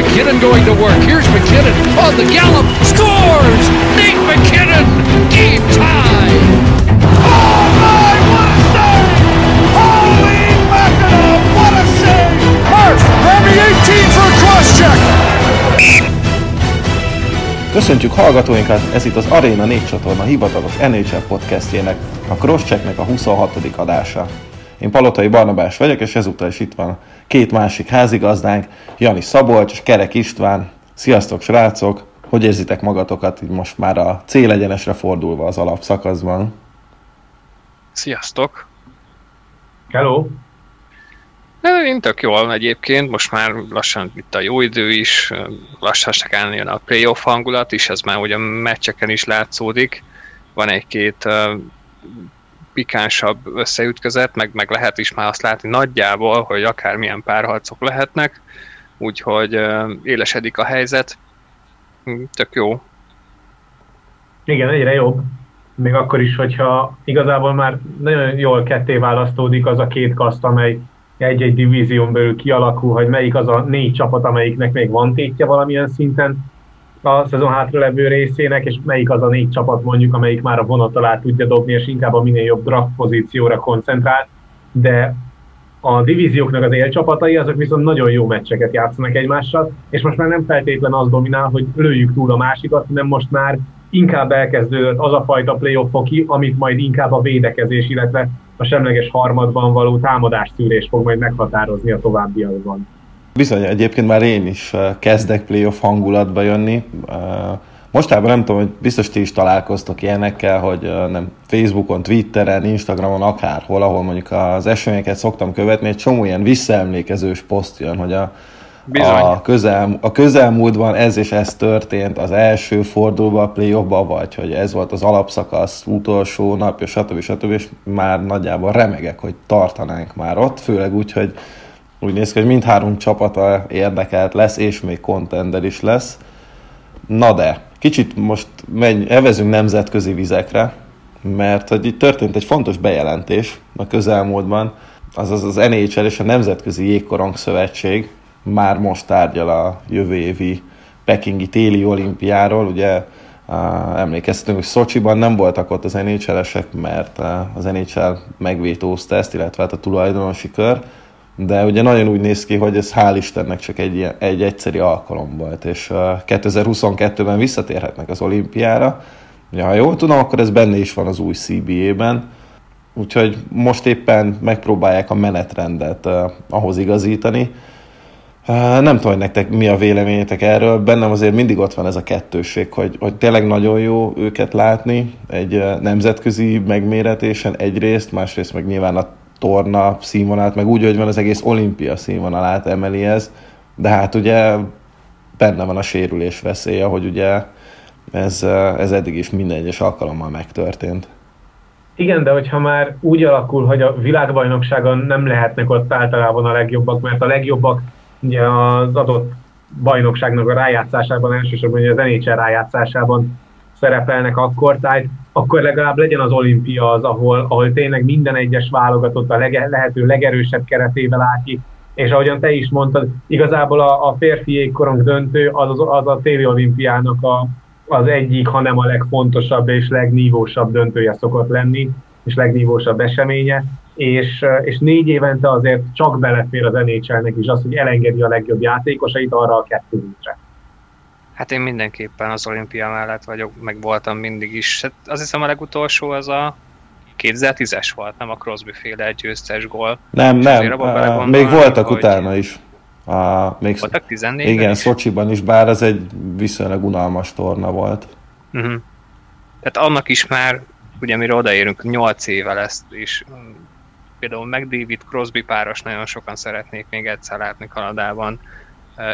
McKinnon going to work. Here's McKinnon on the gallop. Scores! Nate McKinnon! Game tie! Oh my, what a save! Holy mackerel, what a save! Hurst, Remy 18 for a cross check! Köszöntjük hallgatóinkat, ez itt az Arena 4 csatorna hivatalos NHL podcastjének, a Crosschecknek a 26. adása. Én Palotai Barnabás vagyok, és ezúttal is itt van két másik házigazdánk, Jani Szabolcs és Kerek István. Sziasztok srácok! Hogy érzitek magatokat így most már a célegyenesre fordulva az alapszakaszban? Sziasztok! Hello! Én tök jól egyébként, most már lassan itt a jó idő is, lassan se jön a playoff hangulat is, ez már ugye a meccseken is látszódik. Van egy-két pikánsabb összeütközet, meg, meg lehet is már azt látni nagyjából, hogy akármilyen párharcok lehetnek, úgyhogy élesedik a helyzet, hm, tök jó. Igen, egyre jobb. Még akkor is, hogyha igazából már nagyon jól ketté választódik az a két kaszt, amely egy-egy divízión belül kialakul, hogy melyik az a négy csapat, amelyiknek még van tétje valamilyen szinten, a szezon hátralevő részének, és melyik az a négy csapat mondjuk, amelyik már a vonat alá tudja dobni, és inkább a minél jobb draft pozícióra koncentrál, de a divízióknak az élcsapatai, azok viszont nagyon jó meccseket játszanak egymással, és most már nem feltétlen az dominál, hogy lőjük túl a másikat, hanem most már inkább elkezdődött az a fajta playoff hoki, amit majd inkább a védekezés, illetve a semleges harmadban való támadásszűrés fog majd meghatározni a továbbiakban. Bizony, egyébként már én is eh, kezdek playoff hangulatba jönni. Eh, mostában nem tudom, hogy biztos ti is találkoztok ilyenekkel, hogy eh, nem Facebookon, Twitteren, Instagramon, akárhol, ahol mondjuk az eseményeket szoktam követni, egy csomó ilyen visszaemlékezős poszt jön, hogy a, a, közel, a közelmúltban ez és ez történt az első fordulóban a playoffba, vagy hogy ez volt az alapszakasz utolsó napja, stb. stb. és már nagyjából remegek, hogy tartanánk már ott, főleg úgy, hogy úgy néz ki, hogy mindhárom csapata érdekelt lesz, és még contender is lesz. Na de, kicsit most menj, evezünk nemzetközi vizekre, mert hogy itt történt egy fontos bejelentés a közelmúltban, azaz az NHL és a Nemzetközi Jégkorong Szövetség már most tárgyal a jövő évi Pekingi téli olimpiáról, ugye emlékeztetünk, hogy Szocsiban nem voltak ott az NHL-esek, mert az NHL megvétózta ezt, illetve hát a tulajdonosi kör, de ugye nagyon úgy néz ki, hogy ez hál' Istennek csak egy, egy egyszeri alkalom volt, és 2022-ben visszatérhetnek az olimpiára. Ja, ha jól tudom, akkor ez benne is van az új CBA-ben, úgyhogy most éppen megpróbálják a menetrendet ahhoz igazítani. Nem tudom, hogy nektek mi a véleményetek erről, bennem azért mindig ott van ez a kettőség, hogy, hogy tényleg nagyon jó őket látni egy nemzetközi megméretésen egyrészt, másrészt meg nyilván a torna színvonalát, meg úgy, hogy van az egész olimpia színvonalát emeli ez, de hát ugye benne van a sérülés veszélye, hogy ugye ez, ez eddig is minden egyes alkalommal megtörtént. Igen, de hogyha már úgy alakul, hogy a világbajnokságon nem lehetnek ott általában a legjobbak, mert a legjobbak ugye az adott bajnokságnak a rájátszásában, elsősorban az NHL rájátszásában szerepelnek akkor, tehát akkor legalább legyen az olimpia az, ahol, ahol tényleg minden egyes válogatott a lege, lehető legerősebb keretével áll ki, és ahogyan te is mondtad, igazából a, a férfi jégkorong döntő az, az, az a téli olimpiának a, az egyik, hanem a legfontosabb és legnívósabb döntője szokott lenni, és legnívósabb eseménye, és, és négy évente azért csak belefér az nhl is az, hogy elengedi a legjobb játékosait arra a kettő hétre. Hát én mindenképpen az olimpia mellett vagyok, meg voltam mindig is. Hát azt hiszem a legutolsó az a 2010-es volt, nem a Crosby féle győztes gól. Nem, nem, uh, még voltak hogy... utána is. A, még voltak 14 Igen, is? Szocsiban is, bár ez egy viszonylag unalmas torna volt. Uh-huh. Tehát annak is már, ugye mire odaérünk, 8 éve lesz, és például meg David Crosby páros nagyon sokan szeretnék még egyszer látni Kanadában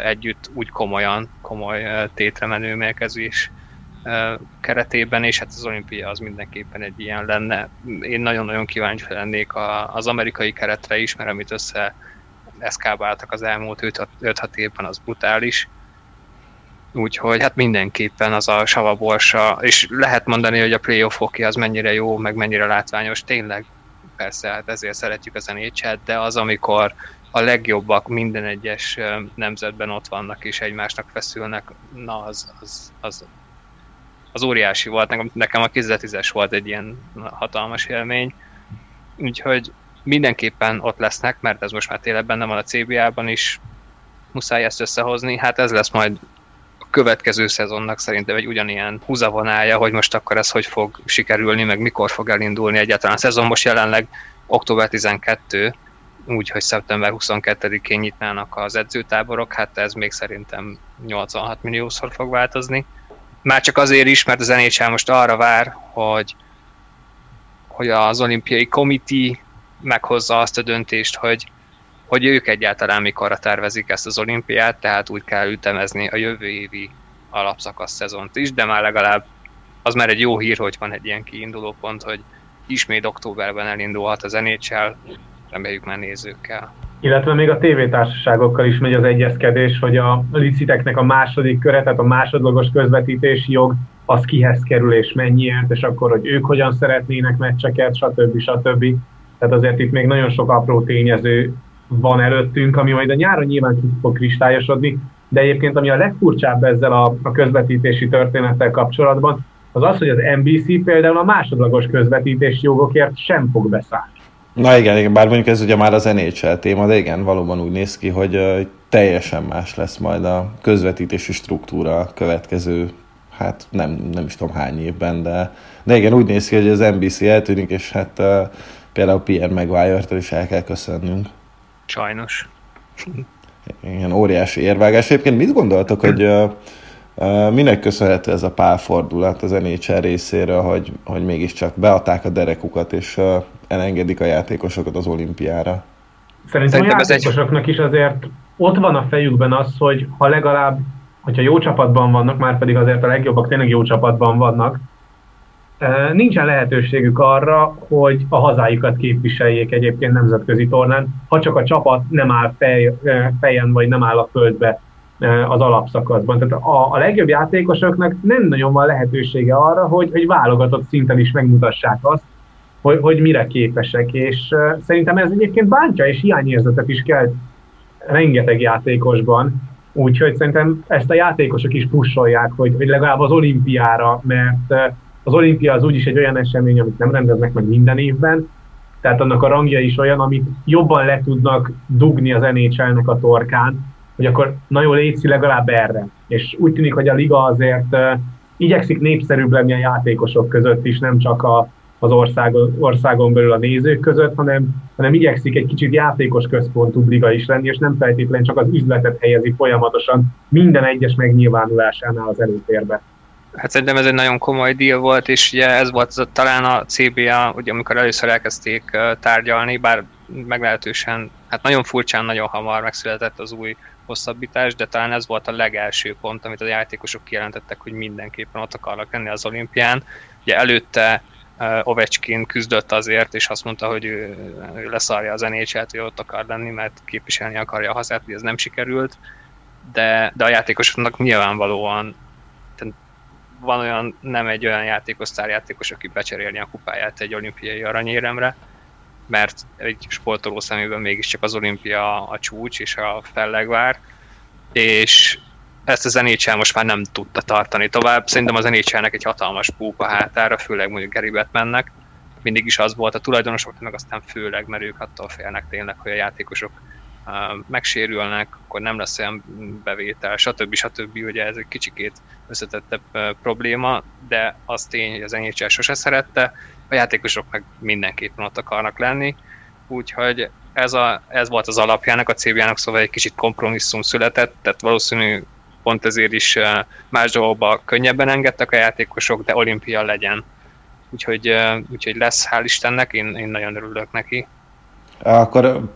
együtt úgy komolyan, komoly tétre menő mérkezés keretében, és hát az olimpia az mindenképpen egy ilyen lenne. Én nagyon-nagyon kíváncsi lennék az amerikai keretre is, mert amit össze eszkábáltak az elmúlt 5-6 évben, az brutális. Úgyhogy hát mindenképpen az a savaborsa, és lehet mondani, hogy a playoff hockey az mennyire jó, meg mennyire látványos, tényleg persze, hát ezért szeretjük az nhl de az, amikor a legjobbak minden egyes nemzetben ott vannak és egymásnak feszülnek, na az, az, az, az óriási volt. Nekem, nekem a 2010-es volt egy ilyen hatalmas élmény, úgyhogy mindenképpen ott lesznek, mert ez most már tényleg benne van a CBA-ban is, muszáj ezt összehozni, hát ez lesz majd a következő szezonnak szerintem egy ugyanilyen húzavonája, hogy most akkor ez hogy fog sikerülni, meg mikor fog elindulni egyáltalán a szezon. Most jelenleg október 12, úgyhogy szeptember 22-én nyitnának az edzőtáborok, hát ez még szerintem 86 milliószor fog változni. Már csak azért is, mert az NHL most arra vár, hogy, hogy az olimpiai komiti meghozza azt a döntést, hogy, hogy ők egyáltalán mikorra tervezik ezt az olimpiát, tehát úgy kell ütemezni a jövő évi alapszakasz szezont is, de már legalább az már egy jó hír, hogy van egy ilyen kiinduló pont, hogy ismét októberben elindulhat az NHL, reméljük már nézőkkel. Illetve még a tévétársaságokkal is megy az egyezkedés, hogy a liciteknek a második köre, tehát a másodlagos közvetítési jog, az kihez kerül és mennyiért, és akkor, hogy ők hogyan szeretnének meccseket, stb. stb. Tehát azért itt még nagyon sok apró tényező van előttünk, ami majd a nyáron nyilván ki fog kristályosodni, de egyébként ami a legfurcsább ezzel a, a közvetítési történettel kapcsolatban, az az, hogy az NBC például a másodlagos közvetítési jogokért sem fog beszállni. Na igen, igen, bár mondjuk ez ugye már az NHL téma, de igen, valóban úgy néz ki, hogy teljesen más lesz majd a közvetítési struktúra a következő, hát nem, nem is tudom hány évben, de, de igen, úgy néz ki, hogy az NBC eltűnik, és hát uh, például Pierre Maguire-t is el kell köszönnünk. Sajnos. Igen, óriási érvágás. Egyébként mit gondoltok, hogy uh, minek köszönhető ez a pálfordulat az NHL részéről, hogy, hogy mégiscsak beadták a derekukat, és elengedik a játékosokat az olimpiára? Szerintem, Szerintem a játékosoknak egy... is azért ott van a fejükben az, hogy ha legalább, hogyha jó csapatban vannak, már pedig azért a legjobbak tényleg jó csapatban vannak, nincsen lehetőségük arra, hogy a hazájukat képviseljék egyébként nemzetközi tornán, ha csak a csapat nem áll fej, fejen, vagy nem áll a földbe az alapszakaszban. Tehát a, a legjobb játékosoknak nem nagyon van lehetősége arra, hogy, hogy válogatott szinten is megmutassák azt, hogy, hogy mire képesek, és szerintem ez egyébként bántja és hiányérzetet is kell rengeteg játékosban, úgyhogy szerintem ezt a játékosok is pusolják, hogy, hogy legalább az olimpiára, mert az olimpia az úgyis egy olyan esemény, amit nem rendeznek meg minden évben, tehát annak a rangja is olyan, amit jobban le tudnak dugni az nhl a torkán, hogy akkor nagyon létszi legalább erre. És úgy tűnik, hogy a liga azért uh, igyekszik népszerűbb lenni a játékosok között is, nem csak a, az országon, országon belül a nézők között, hanem, hanem igyekszik egy kicsit játékos központú liga is lenni, és nem feltétlenül csak az üzletet helyezi folyamatosan minden egyes megnyilvánulásánál az előtérbe. Hát szerintem ez egy nagyon komoly deal volt, és ugye ez volt az, talán a CBA, ugye amikor először elkezdték tárgyalni, bár meglehetősen, hát nagyon furcsán, nagyon hamar megszületett az új hosszabbítás, de talán ez volt a legelső pont, amit a játékosok kijelentettek, hogy mindenképpen ott akarnak lenni az olimpián. Ugye előtte uh, Ovechkin küzdött azért, és azt mondta, hogy ő, ő leszarja az nhl hogy ott akar lenni, mert képviselni akarja a hazát, hogy ez nem sikerült, de, de a játékosoknak nyilvánvalóan van olyan, nem egy olyan játékos, sztárjátékos, aki becserélni a kupáját egy olimpiai aranyéremre, mert egy sportoló szemében mégiscsak az olimpia a csúcs és a fellegvár, és ezt az NHL most már nem tudta tartani tovább. Szerintem az nhl egy hatalmas púpa hátára, főleg mondjuk Gary Bettmannek. Mindig is az volt a tulajdonosoknak, meg aztán főleg, mert ők attól félnek tényleg, hogy a játékosok megsérülnek, akkor nem lesz olyan bevétel, stb. stb. Ugye ez egy kicsikét összetettebb probléma, de az tény, hogy az NHL sose szerette, a játékosok meg mindenképpen ott akarnak lenni, úgyhogy ez, a, ez volt az alapjának a céljának, szóval egy kicsit kompromisszum született, tehát valószínű pont ezért is más dolgokba könnyebben engedtek a játékosok, de olimpia legyen. Úgyhogy, úgyhogy lesz, hál' Istennek, én, én nagyon örülök neki. Akkor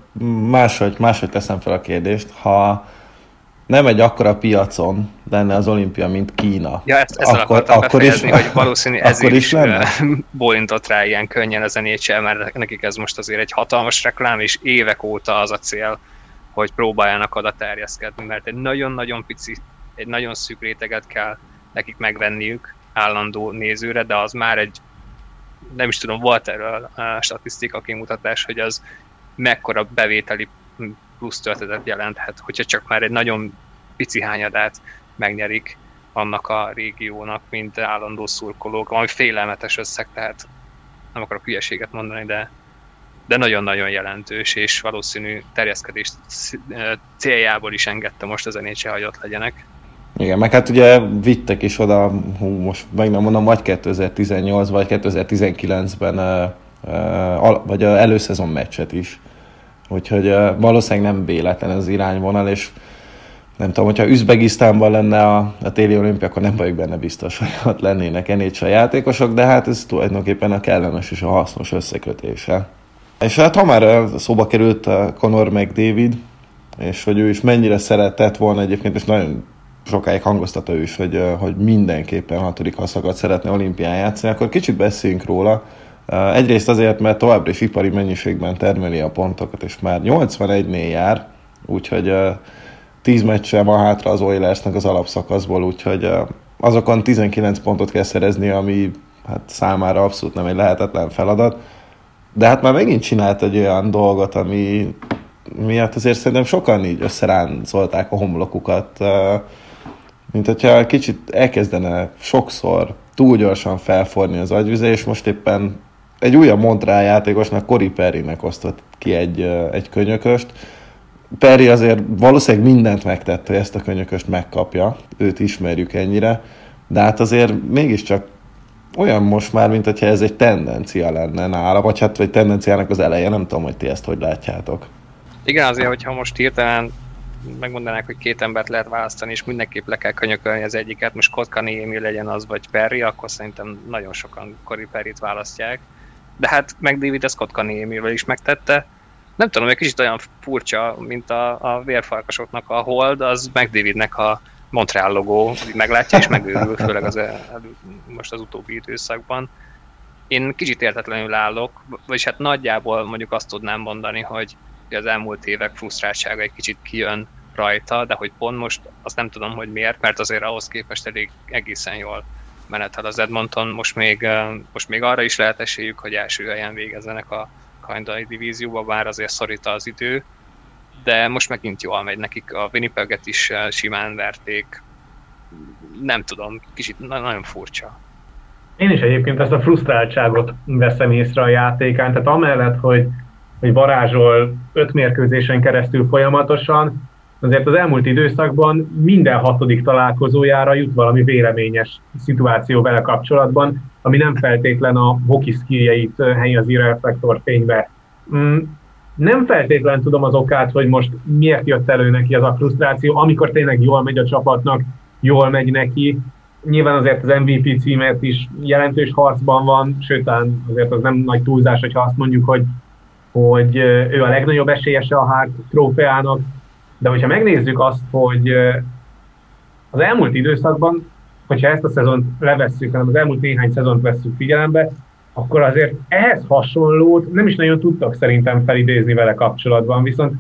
máshogy, máshogy teszem fel a kérdést. Ha nem egy akkora piacon lenne az olimpia, mint Kína. Ja, ezt, ezt akkor, akkor is, hogy valószínű ezért is, is bólintott rá ilyen könnyen az NHL, mert nekik ez most azért egy hatalmas reklám, és évek óta az a cél, hogy próbáljanak oda terjeszkedni, mert egy nagyon-nagyon pici, egy nagyon szűk réteget kell nekik megvenniük állandó nézőre, de az már egy nem is tudom, volt erről a statisztika kimutatás, hogy az mekkora bevételi plusz töltetet jelenthet, hogyha csak már egy nagyon pici hányadát megnyerik annak a régiónak, mint állandó szurkolók, ami félelmetes összeg, tehát nem akarok hülyeséget mondani, de, de nagyon-nagyon jelentős, és valószínű terjeszkedés céljából is engedte most az NHL, hogy ott legyenek. Igen, meg hát ugye vittek is oda, hú, most meg nem mondom, vagy 2018, vagy 2019-ben, vagy a előszezon meccset is. Úgyhogy valószínűleg nem véletlen az irányvonal, és nem tudom, hogyha Üzbegisztánban lenne a, a téli olimpia, akkor nem vagyok benne biztos, hogy ott lennének NHL játékosok, de hát ez tulajdonképpen a kellemes és a hasznos összekötése. És hát ha már szóba került a Conor McDavid, és hogy ő is mennyire szeretett volna egyébként, és nagyon sokáig hangoztatta ő is, hogy, hogy mindenképpen hatodik haszakat szeretne olimpián játszani, akkor kicsit beszéljünk róla. Egyrészt azért, mert továbbra is ipari mennyiségben termeli a pontokat, és már 81-nél jár, úgyhogy 10 meccse van hátra az Oilersnek az alapszakaszból, úgyhogy azokon 19 pontot kell szerezni, ami hát számára abszolút nem egy lehetetlen feladat. De hát már megint csinált egy olyan dolgot, ami miatt azért szerintem sokan így összeráncolták a homlokukat, mint hogyha kicsit elkezdene sokszor túl gyorsan felforni az agyvize, és most éppen egy újabb Montreal játékosnak, Cory Perrynek osztott ki egy, egy könyököst, Perry azért valószínűleg mindent megtett, hogy ezt a könyököst megkapja, őt ismerjük ennyire, de hát azért mégiscsak olyan most már, mint hogyha ez egy tendencia lenne nála, vagy hát egy tendenciának az eleje, nem tudom, hogy ti ezt hogy látjátok. Igen, azért, hogyha most hirtelen megmondanák, hogy két embert lehet választani, és mindenképp le kell könyökölni az egyiket, most Kotkaniemi legyen az, vagy Perry, akkor szerintem nagyon sokan Cory Perryt választják. De hát meg David ezt Kotkaniemivel is megtette, nem tudom, egy kicsit olyan furcsa, mint a, a vérfarkasoknak a hold, az McDavidnek a Montreal logó, meglátja és megőrül, főleg az, most az utóbbi időszakban. Én kicsit értetlenül állok, vagyis hát nagyjából mondjuk azt tudnám mondani, hogy az elmúlt évek frusztráltsága egy kicsit kijön rajta, de hogy pont most azt nem tudom, hogy miért, mert azért ahhoz képest elég egészen jól menetel az Edmonton, most még, most még arra is lehet esélyük, hogy első helyen végezzenek a kandai divízióba, bár azért szorít az idő, de most megint jól megy nekik, a Winnipeget is simán verték, nem tudom, kicsit nagyon furcsa. Én is egyébként ezt a frusztráltságot veszem észre a játékán, tehát amellett, hogy, hogy varázsol öt mérkőzésen keresztül folyamatosan, azért az elmúlt időszakban minden hatodik találkozójára jut valami véleményes szituáció vele kapcsolatban, ami nem feltétlen a hoki skilljeit helyezi reflektorfénybe. Mm, nem feltétlen tudom az okát, hogy most miért jött elő neki az a frusztráció, amikor tényleg jól megy a csapatnak, jól megy neki. Nyilván azért az MVP címért is jelentős harcban van, sőt, azért az nem nagy túlzás, hogyha azt mondjuk, hogy, hogy ő a legnagyobb esélyese a Hart trófeának, de hogyha megnézzük azt, hogy az elmúlt időszakban hogyha ezt a szezont levesszük, hanem az elmúlt néhány szezont vesszük figyelembe, akkor azért ehhez hasonlót nem is nagyon tudtak szerintem felidézni vele kapcsolatban, viszont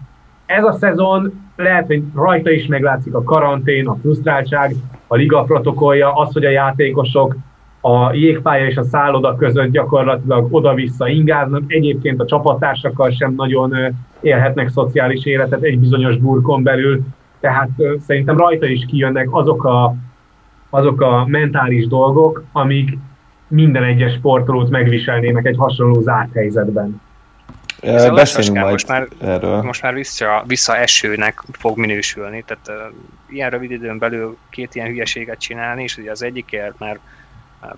ez a szezon lehet, hogy rajta is meglátszik a karantén, a frusztráltság, a liga protokollja, az, hogy a játékosok a jégpálya és a szálloda között gyakorlatilag oda-vissza ingáznak, egyébként a csapattársakkal sem nagyon élhetnek szociális életet egy bizonyos burkon belül, tehát szerintem rajta is kijönnek azok a azok a mentális dolgok, amik minden egyes sportolót megviselnének egy hasonló zárt helyzetben. Beszélünk majd most már, erről. Most már vissza, visszaesőnek fog minősülni, tehát uh, ilyen rövid időn belül két ilyen hülyeséget csinálni, és ugye az egyikért már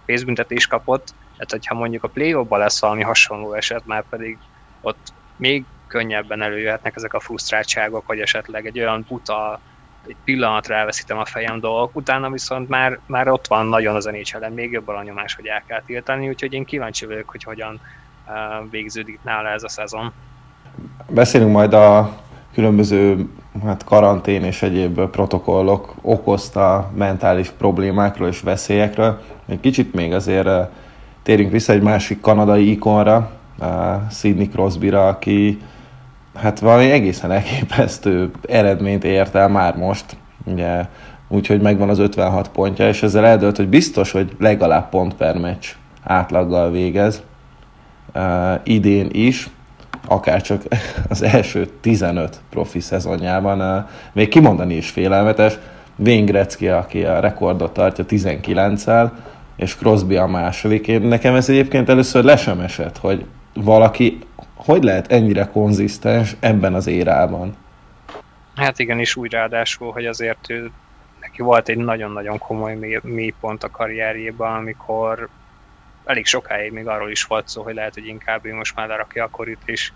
pénzbüntetés kapott, tehát hogyha mondjuk a play lesz valami hasonló eset, már pedig ott még könnyebben előjöhetnek ezek a frusztráltságok, hogy esetleg egy olyan buta egy pillanatra elveszítem a fejem dolgok, utána viszont már, már ott van nagyon az nhl még jobb a nyomás, hogy el kell tiltani, úgyhogy én kíváncsi vagyok, hogy hogyan végződik nála ez a szezon. Beszélünk majd a különböző hát karantén és egyéb protokollok okozta mentális problémákról és veszélyekről. Egy kicsit még azért térjünk vissza egy másik kanadai ikonra, Sidney Crosbyra, aki hát valami egészen elképesztő eredményt ért el már most, ugye, úgyhogy megvan az 56 pontja, és ezzel eldölt, hogy biztos, hogy legalább pont per meccs átlaggal végez uh, idén is, akár csak az első 15 profi szezonjában, még kimondani is félelmetes. Wayne Gretzky, aki a rekordot tartja 19-el, és Crosby a második. Én nekem ez egyébként először le sem esett, hogy valaki hogy lehet ennyire konzisztens ebben az érában? Hát igen, és úgy ráadásul, hogy azért ő, neki volt egy nagyon-nagyon komoly mély, a karrierjében, amikor elég sokáig még arról is volt szó, hogy lehet, hogy inkább ő most már lerakja a korit, és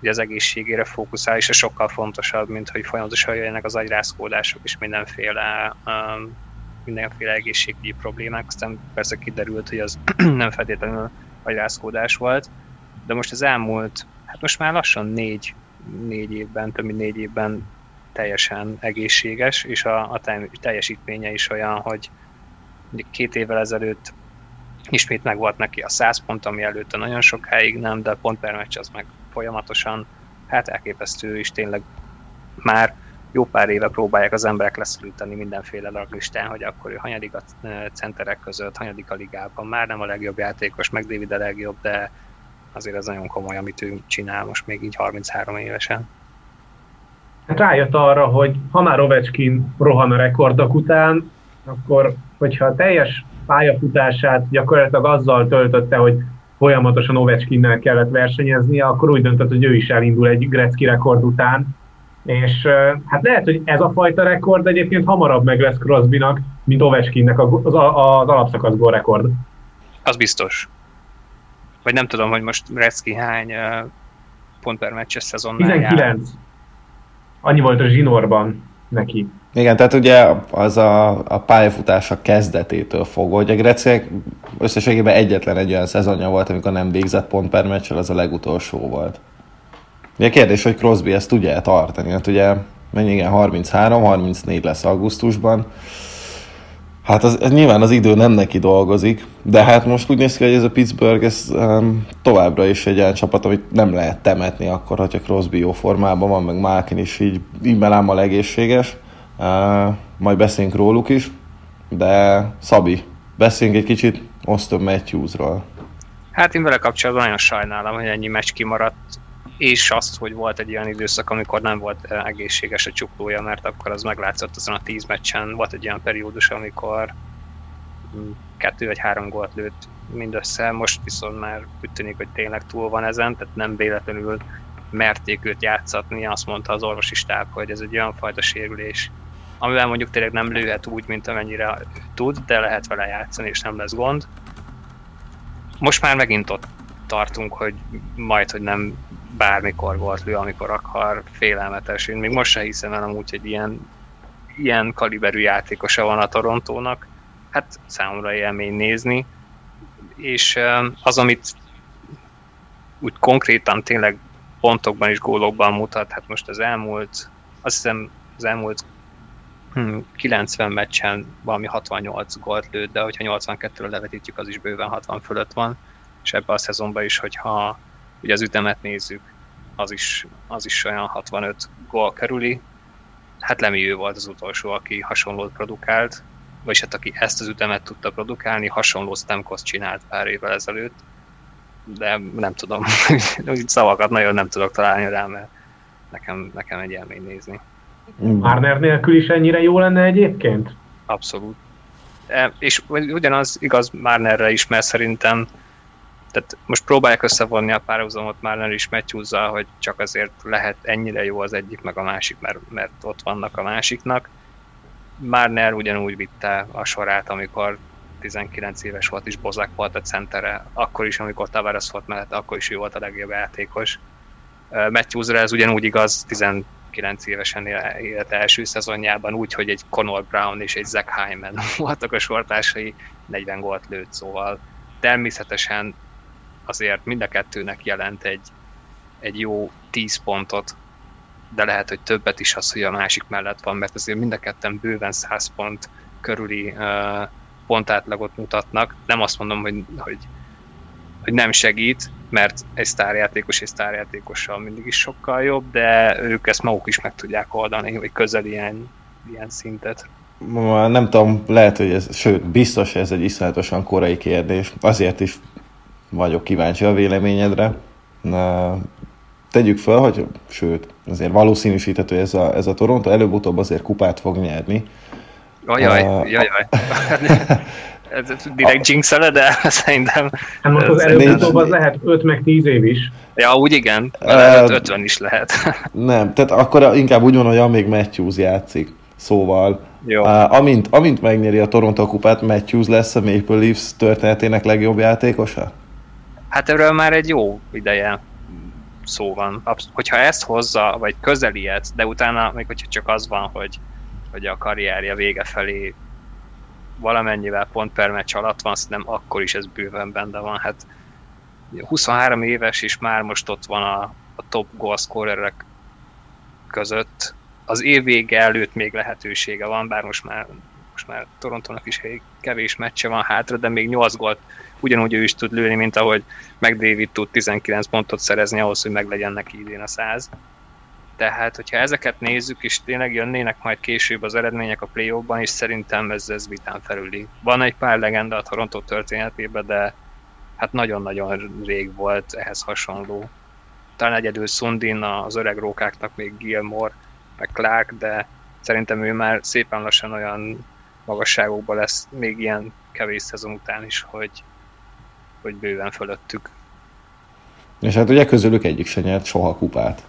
hogy az egészségére fókuszál, és ez sokkal fontosabb, mint hogy folyamatosan jöjjenek az agyrázkódások és mindenféle um, mindenféle egészségügyi problémák, aztán persze kiderült, hogy az nem feltétlenül agyrázkódás volt, de most az elmúlt, hát most már lassan négy, négy évben, több mint négy évben teljesen egészséges, és a, a teljesítménye is olyan, hogy két évvel ezelőtt ismét meg volt neki a 100 pont, ami előtte nagyon sokáig nem, de pont per meccs az meg folyamatosan, hát elképesztő, és tényleg már jó pár éve próbálják az emberek leszülíteni mindenféle raglistán, hogy akkor ő hanyadik a centerek között, hanyadik a ligában, már nem a legjobb játékos, meg David a legjobb, de azért ez nagyon komoly, amit ő csinál most még így 33 évesen. Hát rájött arra, hogy ha már Ovechkin rohan a rekordok után, akkor hogyha a teljes pályafutását gyakorlatilag azzal töltötte, hogy folyamatosan Ovechkinnel kellett versenyeznie, akkor úgy döntött, hogy ő is elindul egy Gretzky rekord után, és hát lehet, hogy ez a fajta rekord egyébként hamarabb meg lesz Crosbynak, mint Ovechkinnek az, az, az alapszakasz rekord. Az biztos. Vagy nem tudom, hogy most Gretzky hány pont per meccses szezonnál 19. Jár. Annyi volt a zsinórban neki. Igen, tehát ugye az a, a pályafutása kezdetétől fogva, hogy a Grecek összességében egyetlen egy olyan szezonja volt, amikor nem végzett pont per meccsel, az a legutolsó volt. Ugye kérdés, hogy Crosby ezt tudja-e tartani, hát ugye mennyi igen, 33-34 lesz augusztusban, Hát az, nyilván az idő nem neki dolgozik, de hát most úgy néz ki, hogy ez a Pittsburgh ez um, továbbra is egy olyan csapat, amit nem lehet temetni akkor, hogyha Crosby jó formában van, meg Malkin is így, a egészséges. Uh, majd beszélünk róluk is, de Szabi, beszéljünk egy kicsit Austin Matthewsról. Hát én vele kapcsolatban nagyon sajnálom, hogy ennyi meccs kimaradt, és azt, hogy volt egy olyan időszak, amikor nem volt eh, egészséges a csuklója, mert akkor az meglátszott azon a tíz meccsen. Volt egy olyan periódus, amikor hm, kettő vagy három gólt lőtt mindössze, most viszont már úgy tűnik, hogy tényleg túl van ezen, tehát nem véletlenül merték őt játszatni, azt mondta az orvosi stáb, hogy ez egy olyan fajta sérülés, amivel mondjuk tényleg nem lőhet úgy, mint amennyire tud, de lehet vele játszani, és nem lesz gond. Most már megint ott tartunk, hogy majd, hogy nem bármikor volt lő, amikor akar, félelmetes. Én még most sem hiszem el amúgy, hogy ilyen, ilyen kaliberű játékosa van a Torontónak. Hát számomra élmény nézni. És az, amit úgy konkrétan tényleg pontokban és gólokban mutat, hát most az elmúlt, azt hiszem az elmúlt hm, 90 meccsen valami 68 gólt lőtt, de hogyha 82-ről levetítjük, az is bőven 60 fölött van, és ebben a szezonban is, hogyha ugye az ütemet nézzük, az is, az is olyan 65 gól kerüli. Hát Lemi ő volt az utolsó, aki hasonlót produkált, vagy hát aki ezt az ütemet tudta produkálni, hasonló Stemkos csinált pár évvel ezelőtt, de nem tudom, szavakat nagyon nem tudok találni rá, mert nekem, nekem egy élmény nézni. Marner nélkül is ennyire jó lenne egyébként? Abszolút. E, és ugyanaz igaz Marnerre is, mert szerintem tehát most próbálják összevonni a párhuzamot már nem is matthews hogy csak azért lehet ennyire jó az egyik, meg a másik, mert, mert ott vannak a másiknak. Marner ugyanúgy vitte a sorát, amikor 19 éves volt, és Bozák volt a centere, akkor is, amikor Tavares volt mellette, akkor is ő volt a legjobb játékos. Matthewsra ez ugyanúgy igaz, 19 évesen élt első szezonjában, úgy, hogy egy Conor Brown és egy Zach Hyman voltak a sortársai, 40 gólt lőtt, szóval természetesen azért mind a kettőnek jelent egy, egy jó 10 pontot, de lehet, hogy többet is az, hogy a másik mellett van, mert azért mind a ketten bőven 100 pont körüli uh, pontátlagot mutatnak. Nem azt mondom, hogy, hogy, hogy nem segít, mert egy sztárjátékos egy sztárjátékossal mindig is sokkal jobb, de ők ezt maguk is meg tudják oldani, hogy közel ilyen, ilyen szintet. Nem tudom, lehet, hogy ez, sőt, biztos, hogy ez egy iszonyatosan korai kérdés. Azért is vagyok kíváncsi a véleményedre. tegyük fel, hogy sőt, azért valószínűsíthető ez a, ez a Toronto előbb-utóbb azért kupát fog nyerni. Ajaj, uh, jajaj. ez direkt jinx de szerintem... Hát most az előbb-utóbb az lehet 5 meg 10 év is. Ja, úgy igen, lehet 50 is lehet. nem, tehát akkor inkább úgy van, hogy amíg Matthews játszik. Szóval, Jó. Amint, amint megnyeri a Toronto kupát, Matthews lesz a Maple Leafs történetének legjobb játékosa? Hát erről már egy jó ideje szó van. Hogyha ezt hozza, vagy közeliet, de utána, még hogyha csak az van, hogy, hogy a karrierje vége felé valamennyivel pont per meccs alatt van, nem akkor is ez bőven benne van. Hát 23 éves, és már most ott van a, a top goalscorerek között. Az év vége előtt még lehetősége van, bár most már, most már Torontónak is kevés meccse van hátra, de még 8 gólt ugyanúgy ő is tud lőni, mint ahogy McDavid tud 19 pontot szerezni ahhoz, hogy meglegyen neki idén a 100. Tehát, hogyha ezeket nézzük, és tényleg jönnének majd később az eredmények a play ban és szerintem ez, ez vitán felüli. Van egy pár legenda a Toronto történetében, de hát nagyon-nagyon rég volt ehhez hasonló. Talán egyedül Sundin az öreg rókáknak még Gilmore, meg Clark, de szerintem ő már szépen lassan olyan magasságokban lesz még ilyen kevés szezon után is, hogy, hogy bőven fölöttük. És hát ugye közülük egyik se nyert soha kupát.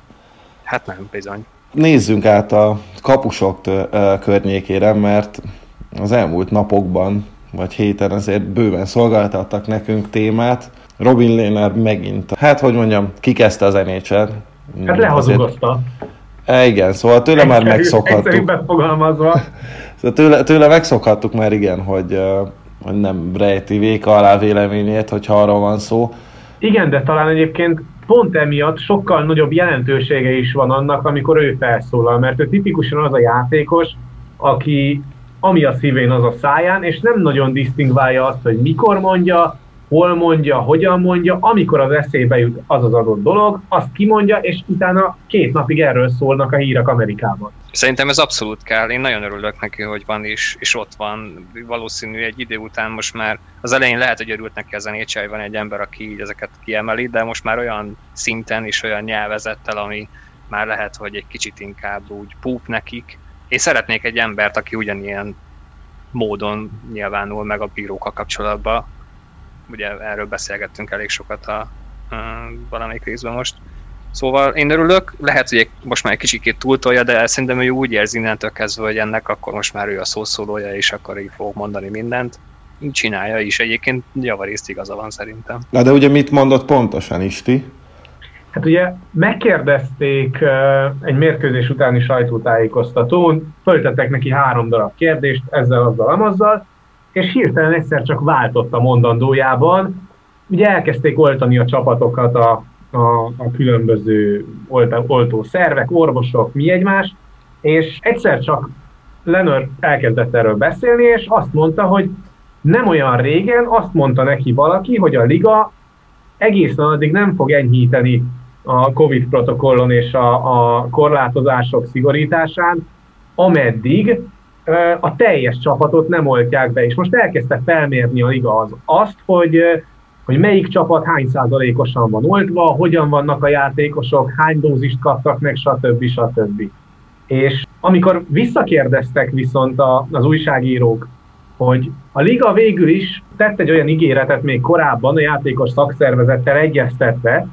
Hát nem, bizony. Nézzünk át a kapusok környékére, mert az elmúlt napokban, vagy héten azért bőven szolgáltattak nekünk témát. Robin Lehner megint, hát hogy mondjam, kikezdte az nhl Hát lehazugozta. E, igen, szóval tőle Egyszerű, már megszokhattuk. fogalmazva. szóval tőle, tőle megszokhattuk már igen, hogy, hogy nem rejti véka alá véleményét, hogyha arról van szó. Igen, de talán egyébként pont emiatt sokkal nagyobb jelentősége is van annak, amikor ő felszólal, mert ő tipikusan az a játékos, aki ami a szívén, az a száján, és nem nagyon disztingválja azt, hogy mikor mondja, hol mondja, hogyan mondja, amikor az eszébe jut az az adott dolog, azt kimondja, és utána két napig erről szólnak a hírek Amerikában. Szerintem ez abszolút kell. Én nagyon örülök neki, hogy van is, és ott van. Valószínű egy idő után most már az elején lehet, hogy örült neki az nhl van egy ember, aki így ezeket kiemeli, de most már olyan szinten és olyan nyelvezettel, ami már lehet, hogy egy kicsit inkább úgy púp nekik. Én szeretnék egy embert, aki ugyanilyen módon nyilvánul meg a bírókkal kapcsolatban. Ugye erről beszélgettünk elég sokat a, a valamelyik részben most Szóval én örülök, lehet, hogy most már egy kicsikét túltolja, de szerintem ő úgy érzi innentől kezdve, hogy ennek akkor most már ő a szószólója, és akkor így fog mondani mindent. Így csinálja is. Egyébként javarészt igaza van szerintem. Na de ugye mit mondott pontosan Isti? Hát ugye megkérdezték egy mérkőzés utáni sajtótájékoztatón, föltettek neki három darab kérdést, ezzel, azzal, amazzal, és hirtelen egyszer csak váltott a mondandójában. Ugye elkezdték oltani a csapatokat a a, a különböző oltó szervek, orvosok, mi egymás, és egyszer csak Lenör elkezdett erről beszélni, és azt mondta, hogy nem olyan régen azt mondta neki valaki, hogy a liga egészen addig nem fog enyhíteni a COVID protokollon és a, a korlátozások szigorításán, ameddig a teljes csapatot nem oltják be. És most elkezdte felmérni a liga az, azt, hogy hogy melyik csapat hány százalékosan van oltva, hogyan vannak a játékosok, hány dózist kaptak meg, stb. stb. És amikor visszakérdeztek viszont az újságírók, hogy a liga végül is tett egy olyan ígéretet még korábban a játékos szakszervezettel egyeztetve,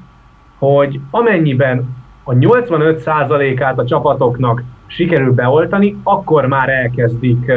hogy amennyiben a 85%-át a csapatoknak sikerül beoltani, akkor már elkezdik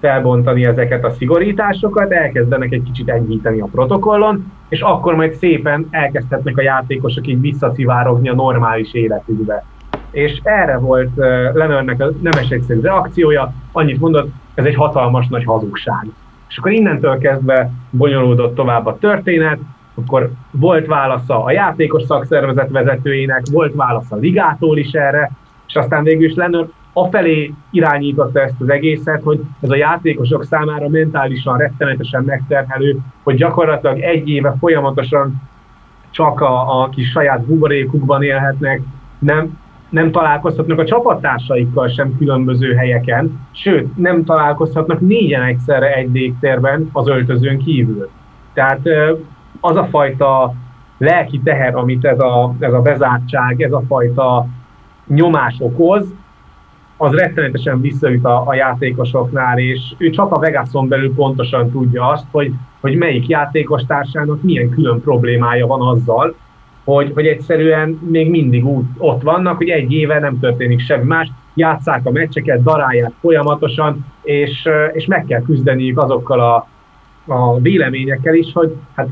felbontani ezeket a szigorításokat, elkezdenek egy kicsit enyhíteni a protokollon, és akkor majd szépen elkezdhetnek a játékosok így visszaszivárogni a normális életükbe. És erre volt Lenörnek nemes egyszerű reakciója, annyit mondott, ez egy hatalmas nagy hazugság. És akkor innentől kezdve bonyolódott tovább a történet, akkor volt válasza a játékos szakszervezet vezetőjének, volt válasz a ligától is erre, és aztán végül is Lenör afelé irányította ezt az egészet, hogy ez a játékosok számára mentálisan rettenetesen megterhelő, hogy gyakorlatilag egy éve folyamatosan csak a, a kis saját buborékukban élhetnek, nem, nem találkozhatnak a csapattársaikkal sem különböző helyeken, sőt, nem találkozhatnak négyen egyszerre egy légtérben az öltözőn kívül. Tehát az a fajta lelki teher, amit ez a, ez a bezártság, ez a fajta nyomás okoz, az rettenetesen visszaüt a, a játékosoknál, és ő csak a Vegason belül pontosan tudja azt, hogy, hogy melyik játékos társának milyen külön problémája van azzal, hogy, hogy egyszerűen még mindig úgy, ott vannak, hogy egy éve nem történik semmi más, játszák a meccseket, darálják folyamatosan, és, és meg kell küzdeniük azokkal a, a véleményekkel is, hogy hát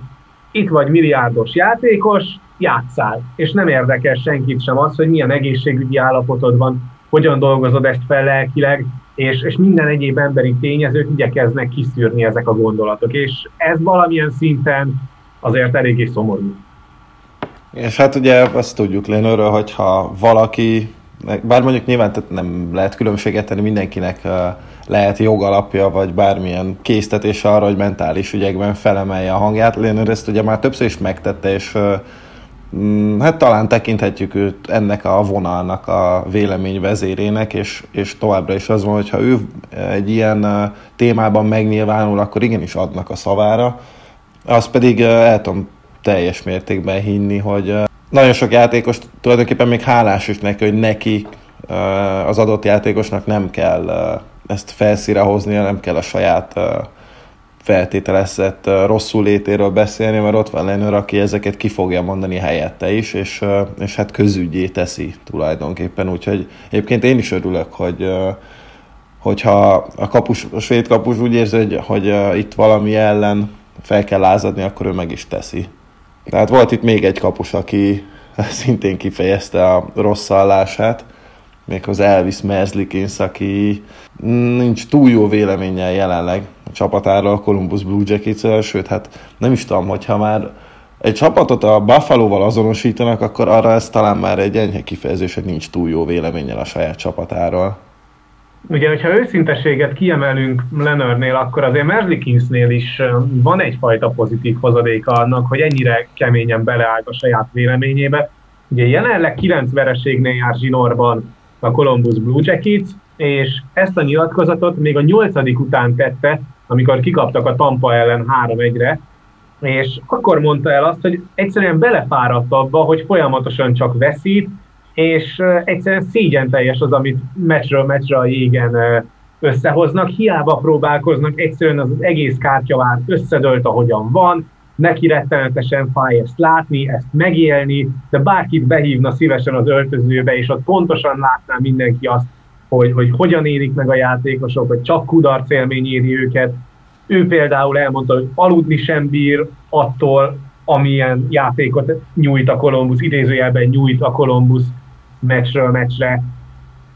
itt vagy milliárdos játékos, játszál, és nem érdekel senkit sem az, hogy milyen egészségügyi állapotod van, hogyan dolgozod ezt fel lelkileg, és, és minden egyéb emberi tényezőt igyekeznek kiszűrni ezek a gondolatok, és ez valamilyen szinten azért eléggé szomorú. És hát ugye azt tudjuk Lénőről, hogyha valaki, bár mondjuk nyilván nem lehet különbséget tenni, mindenkinek lehet jogalapja, vagy bármilyen késztetés arra, hogy mentális ügyekben felemelje a hangját. Lénőr ezt ugye már többször is megtette, és mm, hát talán tekinthetjük őt ennek a vonalnak a vélemény vezérének, és, és továbbra is az van, hogy ha ő egy ilyen témában megnyilvánul, akkor igenis adnak a szavára. Azt pedig el tudom teljes mértékben hinni, hogy nagyon sok játékos tulajdonképpen még hálás is neki, hogy neki az adott játékosnak nem kell ezt felszíre hoznia, nem kell a saját feltételezett rosszul létéről beszélni, mert ott van Lenőr, aki ezeket ki fogja mondani helyette is, és, és hát közügyé teszi tulajdonképpen, úgyhogy egyébként én is örülök, hogy hogyha a, kapus, a svéd kapus úgy érzi, hogy, hogy itt valami ellen fel kell lázadni, akkor ő meg is teszi. Tehát volt itt még egy kapus, aki szintén kifejezte a rossz hallását, az Elvis Merzlikins, aki nincs túl jó véleménnyel jelenleg a csapatára a Columbus Blue jackets sőt, hát nem is tudom, hogyha már egy csapatot a Buffalo-val azonosítanak, akkor arra ez talán már egy enyhe kifejezés, hogy nincs túl jó véleménnyel a saját csapatáról. Ugye, hogyha őszinteséget kiemelünk Leonardnél, akkor azért Merzlikinsnél is van egyfajta pozitív hozadéka annak, hogy ennyire keményen beleáll a saját véleményébe. Ugye jelenleg 9 vereségnél jár zsinórban a Columbus Blue Jackets, és ezt a nyilatkozatot még a nyolcadik után tette, amikor kikaptak a Tampa ellen 3-1-re, és akkor mondta el azt, hogy egyszerűen belefáradt abba, hogy folyamatosan csak veszít, és egyszerűen szégyen teljes az, amit meccsről meccsre a jégen összehoznak, hiába próbálkoznak, egyszerűen az, az egész kártyavár összedölt, ahogyan van, neki rettenetesen fáj ezt látni, ezt megélni, de bárkit behívna szívesen az öltözőbe, és ott pontosan látná mindenki azt, hogy, hogy hogyan érik meg a játékosok, hogy csak kudarc élmény éri őket. Ő például elmondta, hogy aludni sem bír attól, amilyen játékot nyújt a Columbus, idézőjelben nyújt a Columbus meccsről meccsre.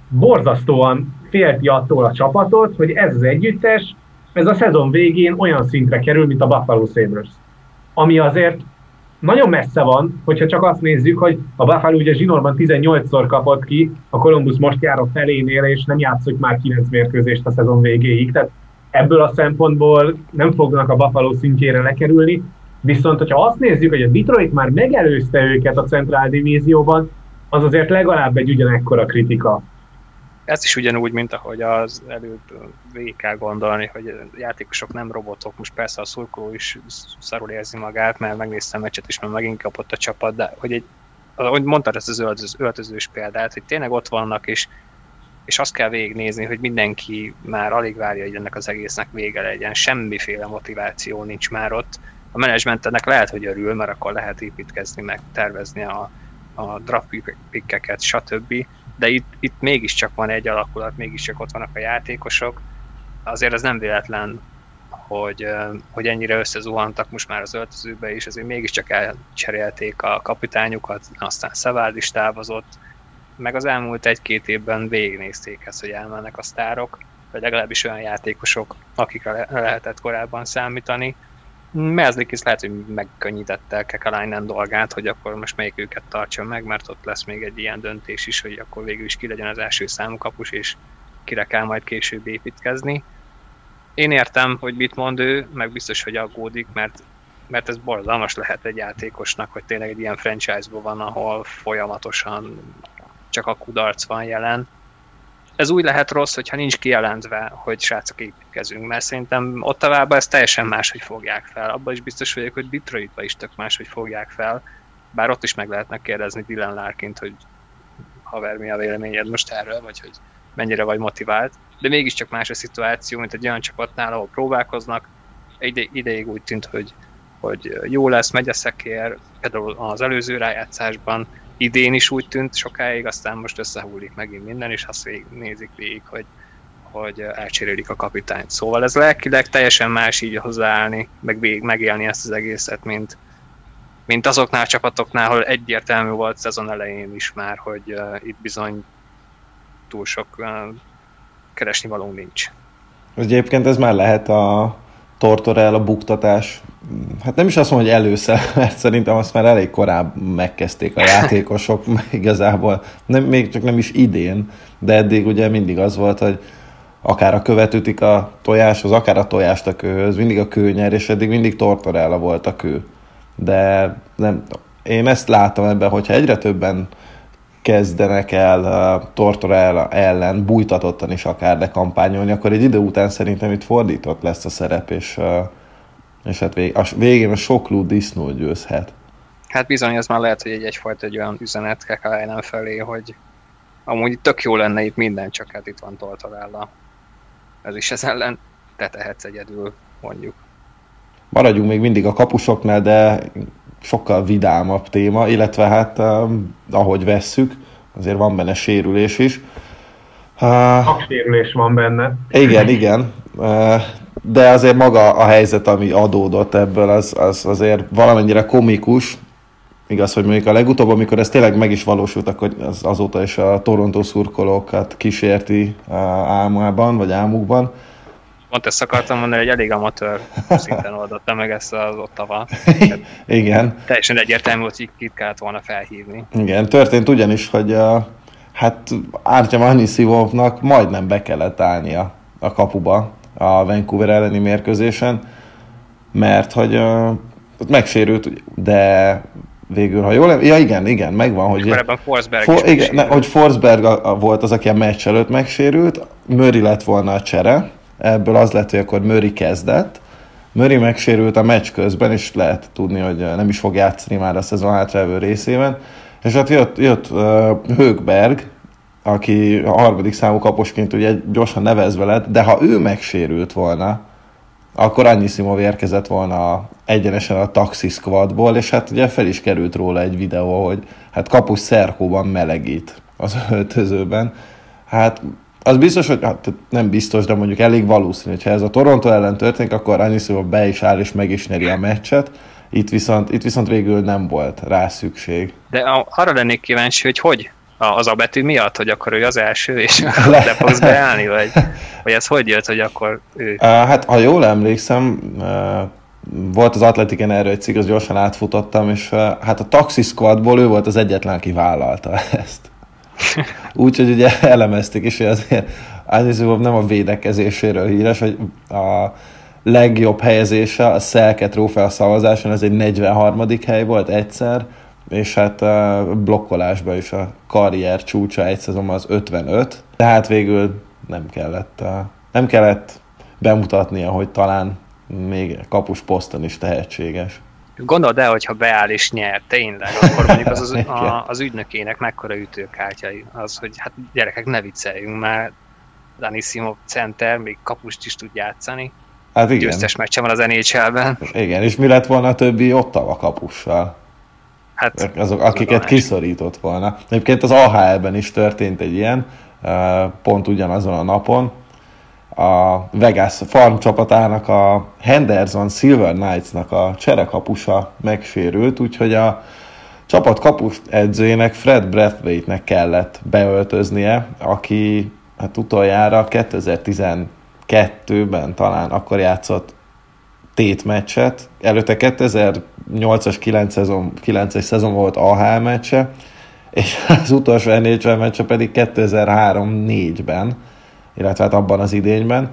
Borzasztóan félti attól a csapatot, hogy ez az együttes, ez a szezon végén olyan szintre kerül, mint a Buffalo Sabres. Ami azért nagyon messze van, hogyha csak azt nézzük, hogy a Buffalo ugye zsinórban 18-szor kapott ki, a Columbus most jár a felénél, és nem játszik már 9 mérkőzést a szezon végéig. Tehát ebből a szempontból nem fognak a Buffalo szintjére lekerülni. Viszont, hogyha azt nézzük, hogy a Detroit már megelőzte őket a Centrál Divízióban, az azért legalább egy ugyanekkora kritika. Ez is ugyanúgy, mint ahogy az előbb végig kell gondolni, hogy játékosok nem robotok, most persze a szurkoló is szarul érzi magát, mert megnéztem a meccset, és már megint kapott a csapat, de hogy egy, ahogy mondtad ezt az öltözős, öltözős példát, hogy tényleg ott vannak, és, és azt kell végignézni, hogy mindenki már alig várja, hogy ennek az egésznek vége legyen, semmiféle motiváció nincs már ott. A menedzsment ennek lehet, hogy örül, mert akkor lehet építkezni, meg tervezni a, a draft pickeket, stb. De itt, itt mégiscsak van egy alakulat, mégiscsak ott vannak a játékosok. Azért az nem véletlen, hogy, hogy ennyire összezuhantak most már az öltözőbe is, azért mégiscsak elcserélték a kapitányukat, aztán Szavád is távozott, meg az elmúlt egy-két évben végignézték ezt, hogy elmennek a sztárok, vagy legalábbis olyan játékosok, akikre le- lehetett korábban számítani, is lehet, hogy megkönnyítette Kekalainen dolgát, hogy akkor most melyik őket tartsa meg, mert ott lesz még egy ilyen döntés is, hogy akkor végül is ki legyen az első számú kapus, és kire kell majd később építkezni. Én értem, hogy mit mond ő, meg biztos, hogy aggódik, mert, mert ez borzalmas lehet egy játékosnak, hogy tényleg egy ilyen franchise-ban van, ahol folyamatosan csak a kudarc van jelen. Ez úgy lehet rossz, hogyha nincs kijelentve, hogy srácok építkezünk, mert szerintem Ottavában ezt teljesen máshogy fogják fel. Abban is biztos vagyok, hogy Detroitban is tök máshogy fogják fel, bár ott is meg lehetne kérdezni Dylan Larkint, hogy haver, mi a véleményed most erről, vagy hogy mennyire vagy motivált, de mégiscsak más a szituáció, mint egy olyan csapatnál, ahol próbálkoznak. Ide, ideig úgy tűnt, hogy, hogy jó lesz, megy a szekér, például az előző rájátszásban, idén is úgy tűnt sokáig, aztán most összehullik megint minden, és azt nézik végig, hogy, hogy elcserélik a kapitányt. Szóval ez lelkileg teljesen más így hozzáállni, meg végig megélni ezt az egészet, mint, mint azoknál a csapatoknál, ahol egyértelmű volt szezon elején is már, hogy uh, itt bizony túl sok uh, keresni való nincs. Egyébként ez már lehet a Tortorella buktatás, hát nem is azt mondom, hogy először, mert szerintem azt már elég korábban megkezdték a játékosok, igazából nem, még csak nem is idén, de eddig ugye mindig az volt, hogy akár a követ ütik a tojáshoz, akár a tojást a kőhöz, mindig a kő nyer, és eddig mindig Tortorella volt a kő. De nem, én ezt látom ebben, hogyha egyre többen kezdenek el Tortorella ellen bújtatottan is akár, de kampányolni, akkor egy idő után szerintem itt fordított lesz a szerep, és, és hát vég, a végén a sok lú disznó győzhet. Hát bizony, ez már lehet, hogy egy egyfajta egy olyan üzenet Kekalainen felé, hogy amúgy tök jó lenne itt minden, csak hát itt van Tortorella. Ez is ez ellen te tehetsz egyedül, mondjuk. Maradjunk még mindig a kapusoknál, de sokkal vidámabb téma, illetve hát um, ahogy vesszük, azért van benne sérülés is. Uh, sérülés van benne. Igen, igen. Uh, de azért maga a helyzet, ami adódott ebből, az, az azért valamennyire komikus. Igaz, hogy mondjuk a legutóbb, amikor ez tényleg meg is valósult, akkor az azóta is a Toronto szurkolókat kísérti uh, álmában, vagy álmukban Pont ezt akartam mondani, hogy elég amatőr szinten oldotta meg ezt az ottava. Igen. Teljesen egyértelmű volt, hogy kit kellett volna felhívni. Igen, történt ugyanis, hogy uh, hát Artyom Aniszivovnak majdnem be kellett állnia a kapuba a Vancouver elleni mérkőzésen, mert hogy uh, megsérült, de végül, ha jól ja igen, igen, megvan, hogy... Korábban Forsberg for, igen, ne, hogy Forsberg a, a, volt az, aki a meccs előtt megsérült, Murray lett volna a csere, ebből az lett, hogy akkor Möri kezdett. Möri megsérült a meccs közben, és lehet tudni, hogy nem is fog játszani már a szezon hátralévő részében. És hát jött, jött uh, Högberg, aki a harmadik számú kaposként ugye gyorsan nevezve lett, de ha ő megsérült volna, akkor annyi Simov érkezett volna egyenesen a Taxi Squadból, és hát ugye fel is került róla egy videó, hogy hát kapus Szerkóban melegít az öltözőben. Hát az biztos, hogy hát nem biztos, de mondjuk elég valószínű, hogy ha ez a Toronto ellen történik, akkor Aniszóval be is áll és meg is nyeri a meccset. Itt viszont, itt viszont végül nem volt rá szükség. De arra lennék kíváncsi, hogy hogy az a betű miatt, hogy akkor ő az első, és le fogsz beállni, vagy, vagy ez hogy jött, hogy akkor ő? Hát, ha jól emlékszem, volt az Atletiken erről egy cikk, az gyorsan átfutottam, és hát a Taxi Squadból ő volt az egyetlen, aki vállalta ezt. Úgyhogy ugye elemezték is, hogy azért Ányizóvov nem a védekezéséről híres, hogy a legjobb helyezése a Szelke trófea szavazáson, ez egy 43. hely volt egyszer, és hát a blokkolásban is a karrier csúcsa egy szezonban az 55, tehát végül nem kellett, nem kellett bemutatnia, hogy talán még kapus poszton is tehetséges. Gondold el, hogyha beáll és nyer, tényleg, akkor mondjuk az, az, a, az ügynökének mekkora ütőkártya az, hogy hát gyerekek, ne vicceljünk már, Danissimo center, még kapust is tud játszani. Hát igen. Győztes meccse van az NHL-ben. Igen, és mi lett volna a többi ott a kapussal? Hát, azok, akiket kiszorított volna. Egyébként az AHL-ben is történt egy ilyen, pont ugyanazon a napon, a Vegas farm csapatának a Henderson Silver Knights-nak a cserekapusa megsérült, úgyhogy a csapat kapus edzőjének Fred Brathwaite-nek kellett beöltöznie, aki hát utoljára 2012-ben talán akkor játszott tét meccset, előtte 2008-as 9 szezon, 9 szezon volt AHL meccse, és az utolsó NHL meccse pedig 2003-4-ben, illetve hát abban az idényben.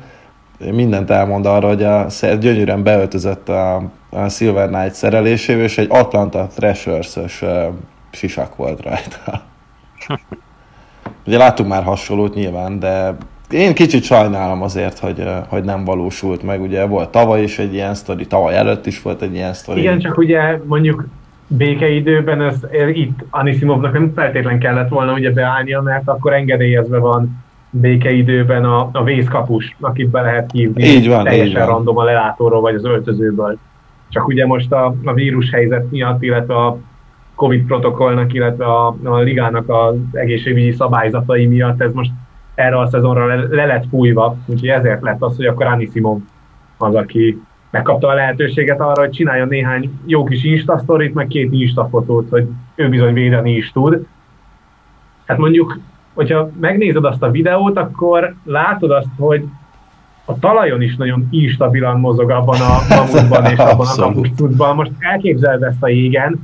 Mindent elmond arra, hogy a gyönyörűen beöltözött a, a Silver Knight szerelésével, és egy Atlanta Thrashers-ös sisak volt rajta. Ugye láttuk már hasonlót nyilván, de én kicsit sajnálom azért, hogy, hogy nem valósult meg. Ugye volt tavaly is egy ilyen sztori, tavaly előtt is volt egy ilyen sztori. Igen, csak ugye mondjuk békeidőben ez, ez itt Anisimovnak nem feltétlen kellett volna ugye beállnia, mert akkor engedélyezve van békeidőben a, a vészkapus, akit be lehet hívni így van, teljesen így van. random a lelátóról vagy az öltözőből. Csak ugye most a, a vírus helyzet miatt, illetve a Covid protokollnak, illetve a, a ligának az egészségügyi szabályzatai miatt ez most erre a szezonra le, le lett fújva, úgyhogy ezért lett az, hogy akkor Anisimov az, aki megkapta a lehetőséget arra, hogy csináljon néhány jó kis Insta sztorit, meg két Insta fotót, hogy ő bizony védeni is tud. Hát mondjuk, hogyha megnézed azt a videót, akkor látod azt, hogy a talajon is nagyon instabilan mozog abban a mamutban és abban a kapusztudban. Most elképzeled ezt a jégen.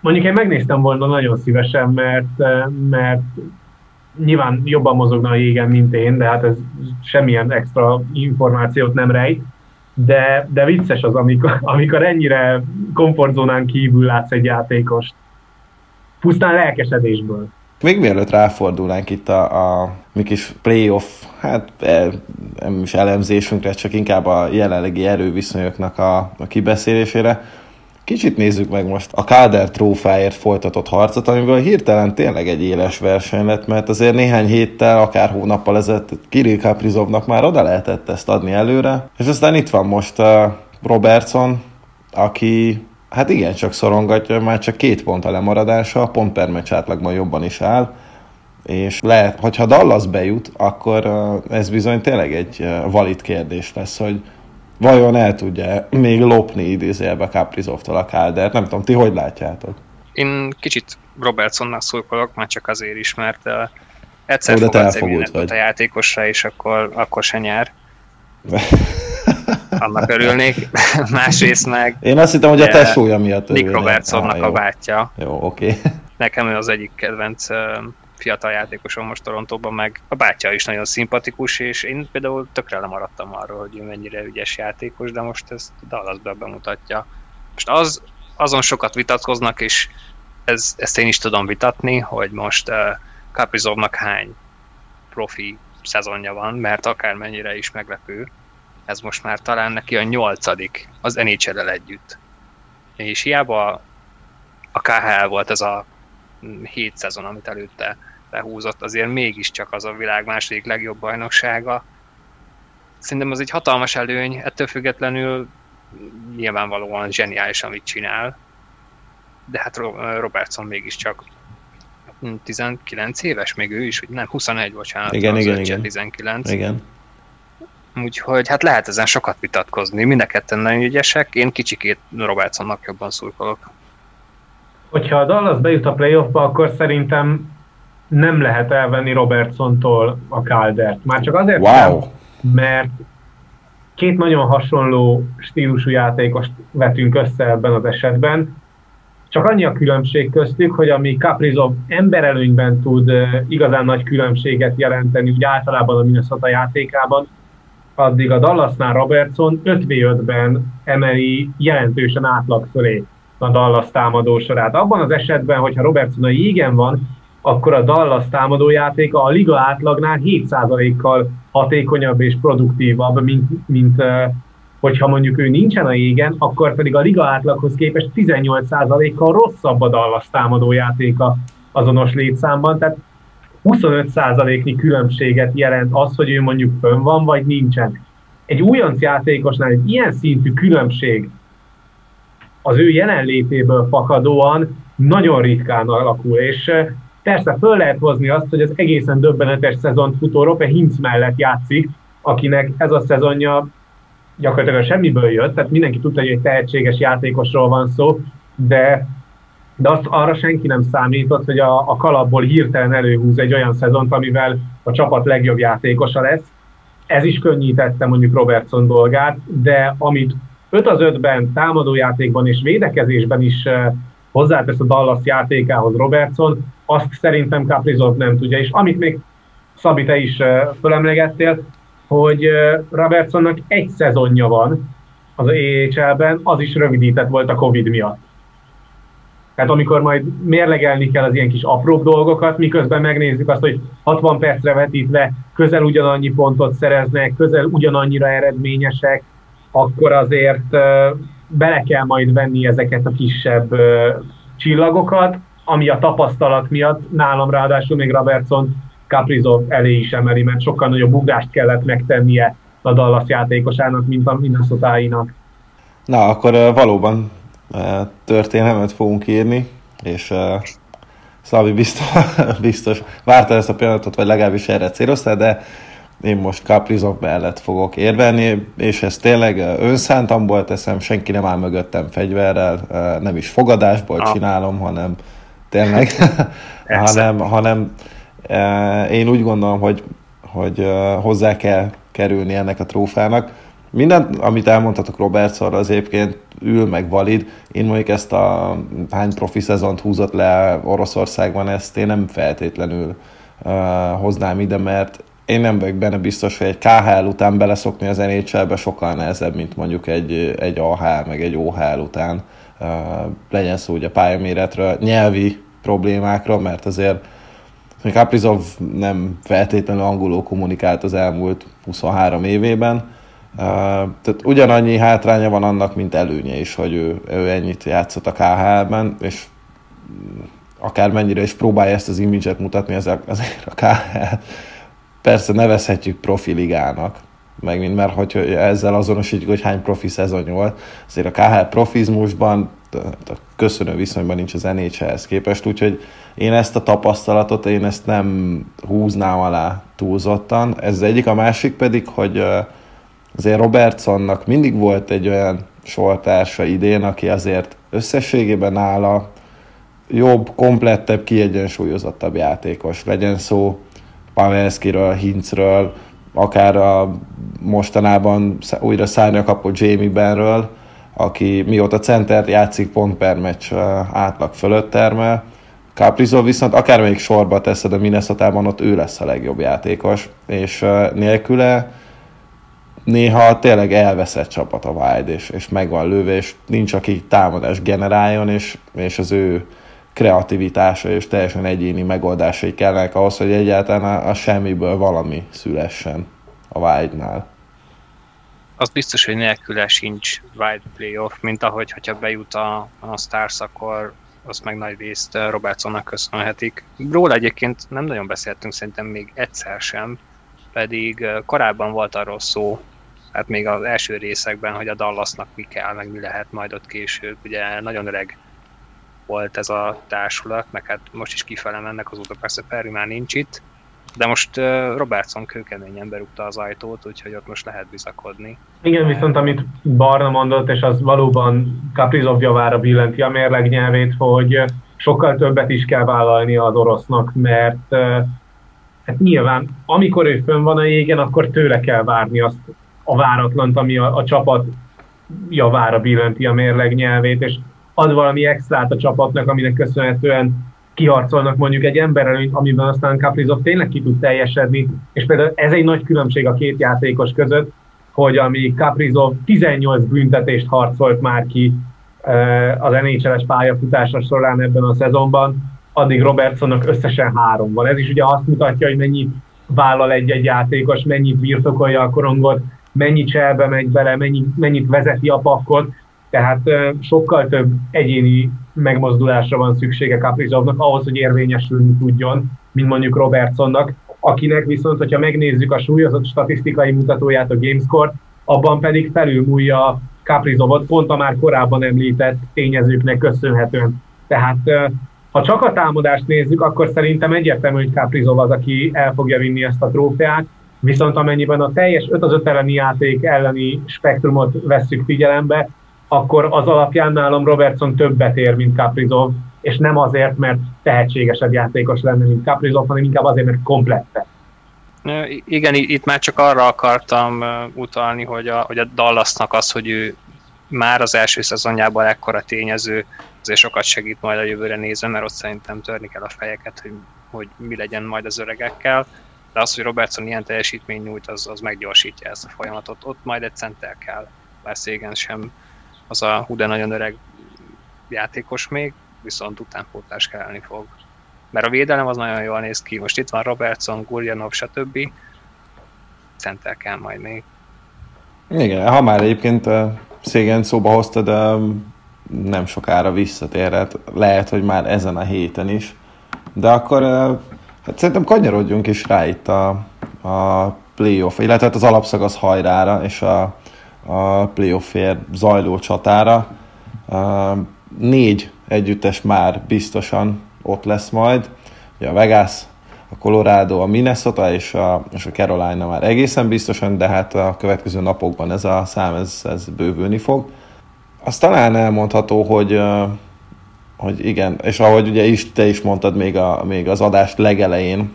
Mondjuk én megnéztem volna nagyon szívesen, mert, mert nyilván jobban mozogna a jégen, mint én, de hát ez semmilyen extra információt nem rejt. De, de vicces az, amikor, amikor ennyire komfortzónán kívül látsz egy játékost. Pusztán lelkesedésből. Még mielőtt ráfordulnánk itt a, a mi kis playoff, hát e, nem is elemzésünkre, csak inkább a jelenlegi erőviszonyoknak a, a kibeszélésére, Kicsit nézzük meg most a Káder trófáért folytatott harcot, amiből hirtelen tényleg egy éles verseny lett, mert azért néhány héttel, akár hónappal ezelőtt Kirill Kaprizovnak már oda lehetett ezt adni előre. És aztán itt van most uh, Robertson, aki hát igen, csak szorongatja, már csak két pont a lemaradása, pont per meccs átlagban jobban is áll, és lehet, hogyha Dallas bejut, akkor ez bizony tényleg egy valid kérdés lesz, hogy vajon el tudja még lopni idézélbe Kaprizovtól a Kádert? Nem tudom, ti hogy látjátok? Én kicsit Robertsonnak szurkolok, már csak azért is, mert uh, egyszer Ó, fogadsz egy a játékosra, és akkor, akkor se nyár. Annak örülnék. Másrészt meg... Én azt hittem, hogy a tesója miatt Nick Robertsonnak ah, a bátyja. Jó, oké. Okay. Nekem ő az egyik kedvenc fiatal játékosom most Torontóban, meg a bátyja is nagyon szimpatikus, és én például tökre lemaradtam arról, hogy ő mennyire ügyes játékos, de most ezt Dallasbe bemutatja. Most az, azon sokat vitatkoznak, és ez, ezt én is tudom vitatni, hogy most uh, Kaprizovnak hány profi szezonja van, mert akármennyire is meglepő, ez most már talán neki a nyolcadik az nhl együtt. És hiába a KHL volt ez a hét szezon, amit előtte lehúzott, azért mégiscsak az a világ második legjobb bajnoksága. Szerintem az egy hatalmas előny, ettől függetlenül nyilvánvalóan zseniális, amit csinál, de hát Robertson mégiscsak 19 éves még ő is, nem, 21, bocsánat. Igen, igen, igen. 19. Igen. Úgyhogy hát lehet ezen sokat vitatkozni. Mind a ketten nagyon ügyesek, én kicsikét Robertsonnak jobban szurkolok. Hogyha a Dallas bejut a playoffba, akkor szerintem nem lehet elvenni Robertsontól a Caldert. Már csak azért wow. nem, mert két nagyon hasonló stílusú játékost vetünk össze ebben az esetben. Csak annyi a különbség köztük, hogy ami Kaprizov emberelőnyben tud igazán nagy különbséget jelenteni, úgy általában a Minnesota játékában, addig a Dallasnál Robertson 5v5-ben emeli jelentősen átlag fölé a Dallas támadó sorát. Abban az esetben, hogyha Robertson a jégen van, akkor a Dallas támadójátéka a liga átlagnál 7%-kal hatékonyabb és produktívabb, mint, mint hogyha mondjuk ő nincsen a jégen, akkor pedig a liga átlaghoz képest 18%-kal rosszabb a Dallas támadójátéka azonos létszámban, tehát 25%-nyi különbséget jelent az, hogy ő mondjuk fönn van, vagy nincsen. Egy újonc játékosnál egy ilyen szintű különbség az ő jelenlétéből fakadóan nagyon ritkán alakul, és Persze föl lehet hozni azt, hogy az egészen döbbenetes szezont futó Rope Hinz mellett játszik, akinek ez a szezonja gyakorlatilag semmiből jött, tehát mindenki tudta, hogy egy tehetséges játékosról van szó, de, de azt arra senki nem számított, hogy a, a kalapból hirtelen előhúz egy olyan szezont, amivel a csapat legjobb játékosa lesz. Ez is könnyítette mondjuk Robertson dolgát, de amit 5 az 5-ben, támadójátékban és védekezésben is eh, hozzátesz a Dallas játékához Robertson, azt szerintem Kaprizov nem tudja. És amit még Szabi, te is fölemlegettél, hogy Robertsonnak egy szezonja van az EHL-ben, az is rövidített volt a Covid miatt. Tehát amikor majd mérlegelni kell az ilyen kis apróbb dolgokat, miközben megnézzük azt, hogy 60 percre vetítve közel ugyanannyi pontot szereznek, közel ugyanannyira eredményesek, akkor azért bele kell majd venni ezeket a kisebb csillagokat, ami a tapasztalat miatt nálam ráadásul még Robertson Caprizov elé is emeli, mert sokkal nagyobb ugrást kellett megtennie a Dallas játékosának, mint a Minnesota-inak. Na, akkor valóban történelmet fogunk írni, és Szlavi biztos, biztos várta ezt a pillanatot, vagy legalábbis erre céloztál, de én most Caprizov mellett fogok érvelni, és ez tényleg önszántamból teszem, senki nem áll mögöttem fegyverrel, nem is fogadásból ah. csinálom, hanem tényleg, hanem, hanem én úgy gondolom, hogy, hogy hozzá kell kerülni ennek a trófának. Minden, amit elmondhatok Robertszorra, az egyébként ül meg valid. Én mondjuk ezt a hány profi szezont húzott le Oroszországban, ezt én nem feltétlenül uh, hoznám ide, mert én nem vagyok benne biztos, hogy egy KHL után beleszokni az NHL-be sokkal nehezebb, mint mondjuk egy, egy AHL, meg egy OHL után. Uh, legyen szó ugye pályaméretről, nyelvi problémákról, mert azért Kaprizov nem feltétlenül angolul kommunikált az elmúlt 23 évében, tehát ugyanannyi hátránya van annak, mint előnye is, hogy ő, ő ennyit játszott a KHL-ben, és akármennyire is próbálja ezt az imidzset mutatni, ezért, azért a KHL persze nevezhetjük profiligának, meg mind, mert hogy ezzel azonosítjuk, hogy hány profi szezon volt, azért a KHL profizmusban a köszönő viszonyban nincs az NHL-hez képest, úgyhogy én ezt a tapasztalatot, én ezt nem húznám alá túlzottan. Ez egyik, a másik pedig, hogy azért Robertsonnak mindig volt egy olyan sortársa idén, aki azért összességében nála jobb, komplettebb, kiegyensúlyozottabb játékos. Legyen szó Pavelskiről, Hinzről, akár a mostanában újra szárnya kapott Jamie Benről, aki mióta center játszik pont per meccs átlag fölött termel. Caprizov viszont akármelyik sorba teszed a minnesota ott ő lesz a legjobb játékos, és nélküle néha tényleg elveszett csapat a Wild, és, és meg van lőve, és nincs, aki támadás generáljon, és, és az ő kreativitása és teljesen egyéni megoldásai kellene ahhoz, hogy egyáltalán a, a semmiből valami szülessen a Wild-nál. Az biztos, hogy nélküle sincs Wild playoff, mint ahogy, hogyha bejut a, a Stars, akkor azt meg nagy részt Robertsonnak köszönhetik. Róla egyébként nem nagyon beszéltünk szerintem még egyszer sem, pedig korábban volt arról szó, hát még az első részekben, hogy a Dallasnak mi kell, meg mi lehet majd ott később. Ugye nagyon öreg volt ez a társulat, meg hát most is kifele mennek, azóta persze Perry már nincs itt, de most Robertson kőkeményen berúgta az ajtót, úgyhogy ott most lehet bizakodni. Igen, viszont amit Barna mondott, és az valóban Kaprizov javára billenti a mérleg nyelvét, hogy sokkal többet is kell vállalni az orosznak, mert hát nyilván, amikor ő fönn van a jégen, akkor tőle kell várni azt a váratlant, ami a, a csapat javára billenti a mérleg nyelvét, és ad valami extrát a csapatnak, aminek köszönhetően kiharcolnak mondjuk egy emberelőnyt, amiben aztán Kaprizov tényleg ki tud teljesedni, és például ez egy nagy különbség a két játékos között, hogy ami Kaprizov 18 büntetést harcolt már ki az NHL-es pályafutása során ebben a szezonban, addig Robertsonnak összesen három van. Ez is ugye azt mutatja, hogy mennyit vállal egy-egy játékos, mennyit birtokolja a korongot, mennyit cselbe megy bele, mennyit, mennyit vezeti a pakkot, tehát sokkal több egyéni megmozdulásra van szüksége Kaprizovnak ahhoz, hogy érvényesülni tudjon, mint mondjuk Robertsonnak, akinek viszont, hogyha megnézzük a súlyozott statisztikai mutatóját, a Gamescore, abban pedig felülmúlja Kaprizovot pont a már korábban említett tényezőknek köszönhetően. Tehát ha csak a támadást nézzük, akkor szerintem egyértelmű, hogy Kaprizov az, aki el fogja vinni ezt a trófeát, viszont amennyiben a teljes 5 az 5 elleni játék elleni spektrumot vesszük figyelembe, akkor az alapján nálam Robertson többet ér, mint Kaprizov, és nem azért, mert tehetségesebb játékos lenne, mint Kaprizov, hanem inkább azért, mert komplette. Igen, itt már csak arra akartam utalni, hogy a, hogy a Dallasnak az, hogy ő már az első szezonjában ekkora tényező, azért sokat segít majd a jövőre nézve, mert ott szerintem törni kell a fejeket, hogy, hogy mi legyen majd az öregekkel. De az, hogy Robertson ilyen teljesítmény nyújt, az, az meggyorsítja ezt a folyamatot. Ott majd egy center kell, bár Szégen sem az a hú nagyon öreg játékos még. viszont utánpótlás kelleni fog. Mert a védelem az nagyon jól néz ki. Most itt van Robertson, Gurjanov, stb. Center kell majd még. Igen, ha már egyébként Szégen szóba hozta, de nem sokára visszatérhet. Lehet, hogy már ezen a héten is. De akkor hát szerintem kanyarodjunk is rá itt a, a playoff, illetve hát az alapszakasz hajrára és a, a playoffért zajló csatára. Négy együttes már biztosan ott lesz majd. Ugye a Vegas, a Colorado, a Minnesota és a, és a Carolina már egészen biztosan, de hát a következő napokban ez a szám ez, ez bővülni fog. Azt talán elmondható, hogy, hogy igen, és ahogy ugye is, te is mondtad még, a, még az adást legelején,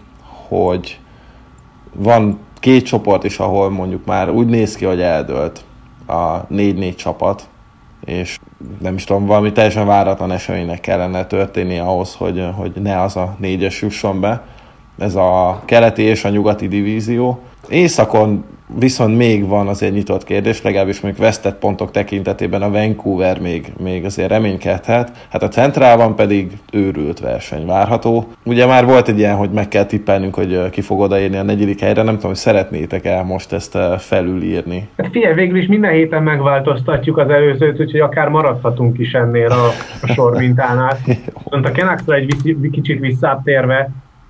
hogy van két csoport is, ahol mondjuk már úgy néz ki, hogy eldőlt a 4-4 csapat, és nem is tudom, valami teljesen váratlan eseménynek kellene történni ahhoz, hogy, hogy ne az a négyes jusson be. Ez a keleti és a nyugati divízió. Északon Viszont még van azért nyitott kérdés, legalábbis még vesztett pontok tekintetében a Vancouver még, még azért reménykedhet. Hát a centrálban pedig őrült verseny várható. Ugye már volt egy ilyen, hogy meg kell tippelnünk, hogy ki fog odaérni a negyedik helyre, nem tudom, hogy szeretnétek el most ezt felülírni. Hát figyelj, végül is minden héten megváltoztatjuk az előzőt, úgyhogy akár maradhatunk is ennél a, a sormintánál. Viszont a Canucksra egy kicsit visszább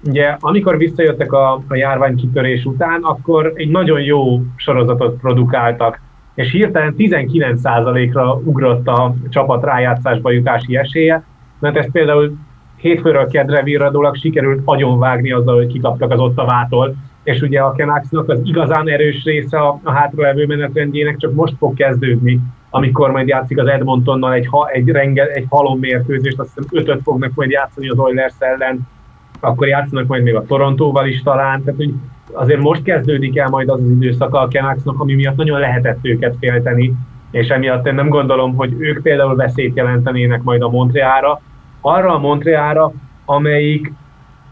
Ugye, amikor visszajöttek a, a járvány kitörés után, akkor egy nagyon jó sorozatot produkáltak, és hirtelen 19%-ra ugrott a csapat rájátszásba jutási esélye, mert ezt például hétfőről kedre virradólag sikerült agyonvágni azzal, hogy kikaptak az Ottavától, és ugye a Kenáxnak az igazán erős része a, a hátralevő menetrendjének csak most fog kezdődni, amikor majd játszik az Edmontonnal egy, ha, egy, renge, egy halom mérkőzést, azt hiszem ötöt fognak majd játszani az Oilers ellen, akkor játszanak majd még a Torontóval is talán, tehát hogy azért most kezdődik el majd az az időszak a Canucksnak, ami miatt nagyon lehetett őket félteni, és emiatt én nem gondolom, hogy ők például veszélyt jelentenének majd a Montreára, arra a Montreára, amelyik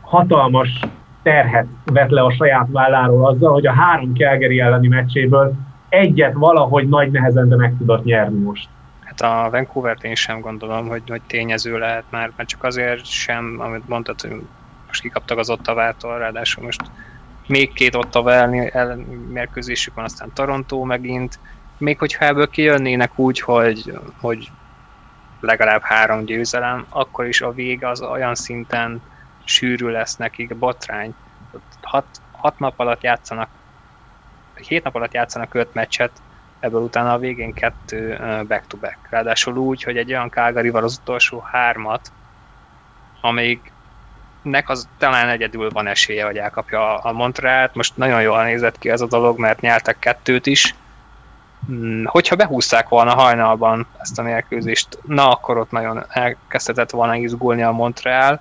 hatalmas terhet vet le a saját válláról azzal, hogy a három Calgary elleni meccséből egyet valahogy nagy nehezen, de meg tudott nyerni most. Hát a Vancouver-t én sem gondolom, hogy, hogy tényező lehet már, mert csak azért sem, amit mondtad, hogy most kikaptak az Ottavától, ráadásul most még két Ottava ellen mérkőzésük van, aztán Toronto megint. Még hogyha ebből kijönnének úgy, hogy, hogy legalább három győzelem, akkor is a vége az olyan szinten sűrű lesz nekik, botrány. Hat, hat nap alatt játszanak, hét nap alatt játszanak öt meccset, ebből utána a végén kettő back-to-back. Ráadásul úgy, hogy egy olyan Calgary-val az utolsó hármat, amelyik nek az talán egyedül van esélye, hogy elkapja a Montrealt. Most nagyon jól nézett ki ez a dolog, mert nyertek kettőt is. Hmm, hogyha behúzták volna hajnalban ezt a mérkőzést, na akkor ott nagyon elkezdhetett volna izgulni a Montreal,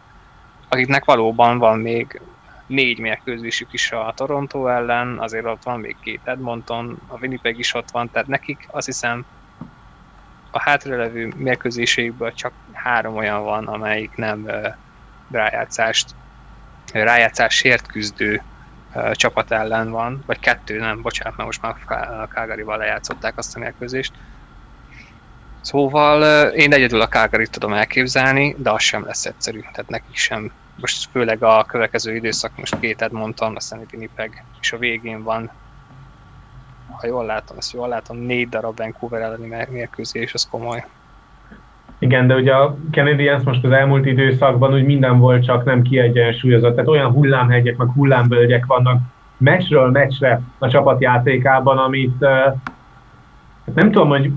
akiknek valóban van még négy mérkőzésük is a Toronto ellen, azért ott van még két Edmonton, a Winnipeg is ott van, tehát nekik azt hiszem a hátralevő mérkőzéseikből csak három olyan van, amelyik nem rájátszást, rájátszásért küzdő csapat ellen van, vagy kettő, nem, bocsánat, mert most már Calgary-val lejátszották azt a mérkőzést. Szóval én egyedül a calgary tudom elképzelni, de az sem lesz egyszerű, tehát nekik sem. Most főleg a következő időszak, most két Edmonton, aztán egy Winnipeg, és a végén van, ha jól látom, ezt jól látom, négy darab Vancouver elleni mérkőzés, az komoly. Igen, de ugye a Canadiens most az elmúlt időszakban úgy minden volt, csak nem kiegyensúlyozott. Tehát olyan hullámhegyek, meg hullámbölgyek vannak meccsről meccsre a csapatjátékában, amit uh, nem tudom, hogy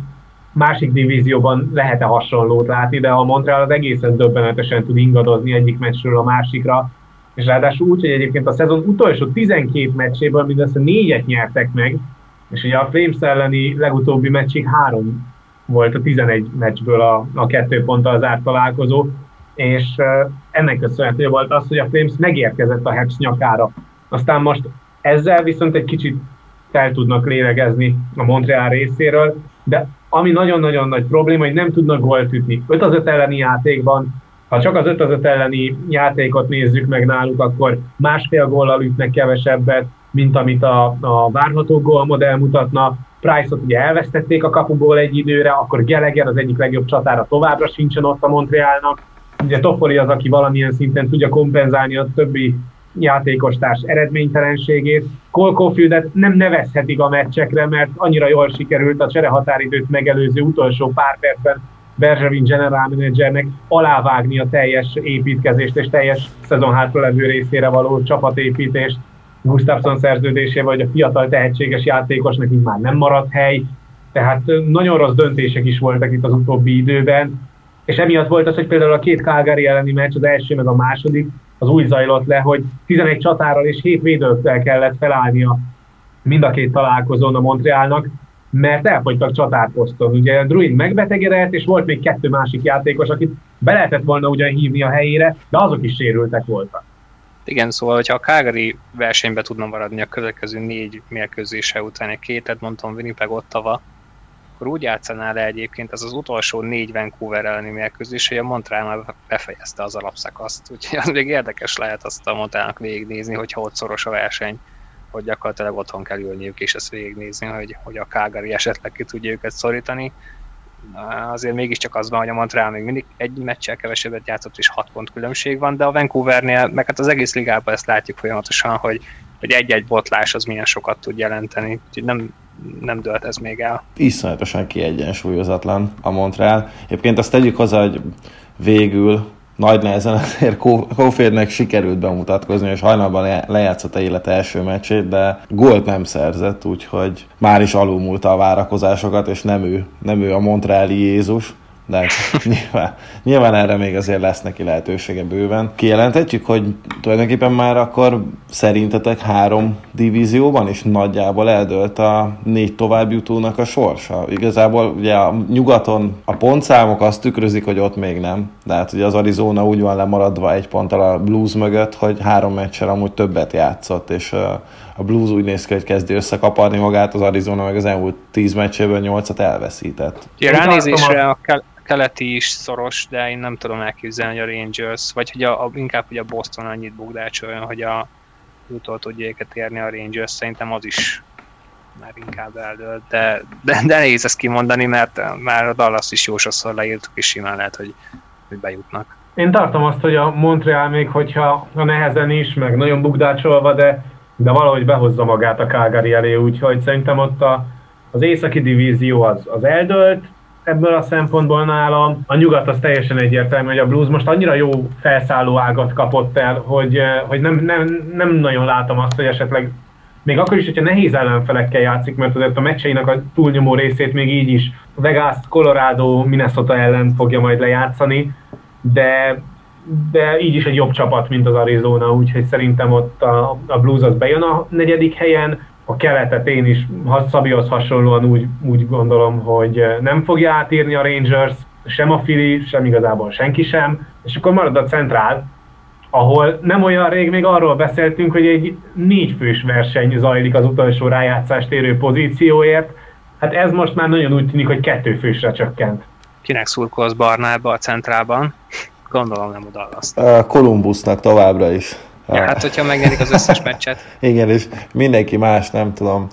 másik divízióban lehet-e hasonlót látni, de a Montreal az egészen döbbenetesen tud ingadozni egyik meccsről a másikra, és ráadásul úgy, hogy egyébként a szezon utolsó 12 meccséből mindössze négyet nyertek meg, és ugye a Flames elleni legutóbbi meccsig három volt a 11 meccsből a, a kettő ponttal zárt találkozó, és ennek köszönhető volt az, hogy a Flames megérkezett a Habs nyakára. Aztán most ezzel viszont egy kicsit fel tudnak lélegezni a Montreal részéről, de ami nagyon-nagyon nagy probléma, hogy nem tudnak gólt ütni. 5 az 5 elleni játékban, ha csak az 5 az 5 elleni játékot nézzük meg náluk, akkor másfél góllal ütnek kevesebbet, mint amit a, a várható gólmodell mutatna. Price-ot ugye elvesztették a kapuból egy időre, akkor Gallagher az egyik legjobb csatára továbbra sincsen ott a Montrealnak. ugye Toffoli az, aki valamilyen szinten tudja kompenzálni a többi játékostárs eredménytelenségét. Cole nem nevezhetik a meccsekre, mert annyira jól sikerült a cserehatáridőt megelőző utolsó pár percben Bergevin general managernek alávágni a teljes építkezést és teljes szezon hátra levő részére való csapatépítést. Gustafsson szerződésé vagy a fiatal tehetséges játékosnak így már nem maradt hely, tehát nagyon rossz döntések is voltak itt az utóbbi időben, és emiatt volt az, hogy például a két Calgary elleni meccs, az első meg a második, az úgy zajlott le, hogy 11 csatárral és 7 védőkkel kellett felállnia mind a két találkozón a Montrealnak, mert elfogytak csatárposzton. Ugye Druid megbetegedett, és volt még kettő másik játékos, akit be lehetett volna ugyan hívni a helyére, de azok is sérültek voltak. Igen, szóval, hogyha a Calgary versenybe tudna maradni a következő négy mérkőzése után egy két Edmonton, Winnipeg, Ottawa, akkor úgy játszaná le egyébként ez az utolsó négy Vancouver elleni mérkőzés, hogy a Montreal már befejezte az alapszakaszt, úgyhogy az még érdekes lehet azt a Montrealnak végignézni, hogyha ott szoros a verseny, hogy gyakorlatilag otthon kell ülniük és ezt végignézni, hogy, hogy a Calgary esetleg ki tudja őket szorítani. Azért mégiscsak az van, hogy a Montreal még mindig egy meccsel kevesebbet játszott, és 6 pont különbség van, de a Vancouvernél, meg hát az egész ligában ezt látjuk folyamatosan, hogy, hogy egy-egy botlás az milyen sokat tud jelenteni. Úgyhogy nem, nem dölt ez még el. Iszonyatosan kiegyensúlyozatlan a Montreal. Egyébként azt tegyük hozzá, hogy végül nagy nehezen azért Koférnek sikerült bemutatkozni, és hajnalban lejátszott a élet első meccsét, de gólt nem szerzett, úgyhogy már is alulmúlta a várakozásokat, és nem ő, nem ő a Montreali Jézus de nyilván, nyilván erre még azért lesz neki lehetősége bőven. Kijelenthetjük, hogy tulajdonképpen már akkor szerintetek három divízióban is nagyjából eldőlt a négy továbbjutónak a sorsa. Igazából ugye a nyugaton a pontszámok azt tükrözik, hogy ott még nem. De hát ugye az Arizona úgy van lemaradva egy ponttal a Blues mögött, hogy három meccsel amúgy többet játszott, és a Blues úgy néz ki, hogy kezdi összekaparni magát, az Arizona meg az elmúlt tíz meccséből nyolcat elveszített. Ja, ránézésre a keleti is szoros, de én nem tudom elképzelni, hogy a Rangers, vagy hogy a, a, inkább hogy a Boston annyit bugdácsoljon, hogy a utol tudja őket érni a Rangers, szerintem az is már inkább eldőlt, de, de, de nehéz ezt kimondani, mert már a Dallas is jó sokszor leírtuk, és simán lehet, hogy, hogy bejutnak. Én tartom azt, hogy a Montreal még, hogyha a nehezen is, meg nagyon bugdácsolva, de, de valahogy behozza magát a Calgary elé, úgyhogy szerintem ott a, az északi divízió az, az eldőlt, ebből a szempontból nálam. A nyugat az teljesen egyértelmű, hogy a blues most annyira jó felszálló ágat kapott el, hogy, eh, hogy nem, nem, nem nagyon látom azt, hogy esetleg még akkor is, hogyha nehéz ellenfelekkel játszik, mert azért a meccseinek a túlnyomó részét még így is Vegas, Colorado, Minnesota ellen fogja majd lejátszani, de, de így is egy jobb csapat, mint az Arizona, úgyhogy szerintem ott a, a Blues az bejön a negyedik helyen, a keletet én is Szabihoz hasonlóan úgy, úgy gondolom, hogy eh, nem fogja átírni a Rangers, sem a Philly, sem igazából senki sem, és akkor marad a centrál, ahol nem olyan rég még arról beszéltünk, hogy egy négyfős verseny zajlik az utolsó rájátszást érő pozícióért, hát ez most már nagyon úgy tűnik, hogy kettőfősre csökkent. Kinek szurkolsz Barnába a centrában? Gondolom nem oda azt. Columbusnak továbbra is. Ja, hát hogyha megnyerik az összes meccset. Igen, és mindenki más, nem tudom,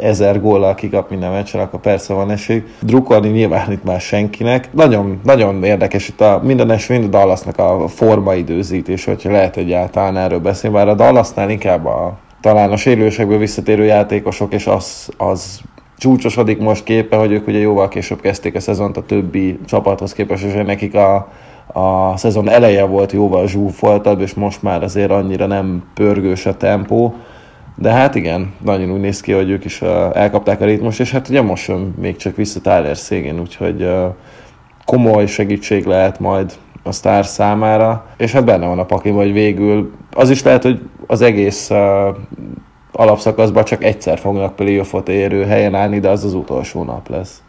ezer góllal kikap minden meccsen, akkor persze van esély. Drukkolni nyilván itt már senkinek. Nagyon, nagyon érdekes itt a minden es, mind a Dallasnak a formaidőzítés, hogyha lehet egyáltalán erről beszélni, bár a Dallasnál inkább a, talán a sérülésekből visszatérő játékosok, és az, az csúcsosodik most képe, hogy ők ugye jóval később kezdték a szezont a többi csapathoz képest, és nekik a, a szezon eleje volt jóval zsúfoltabb, és most már azért annyira nem pörgős a tempó. De hát igen, nagyon úgy néz ki, hogy ők is elkapták a ritmust, és hát ugye most jön még csak vissza Tyler szégén, úgyhogy komoly segítség lehet majd a sztár számára, és hát benne van a paki, hogy végül az is lehet, hogy az egész alapszakaszban csak egyszer fognak playoffot érő helyen állni, de az az utolsó nap lesz.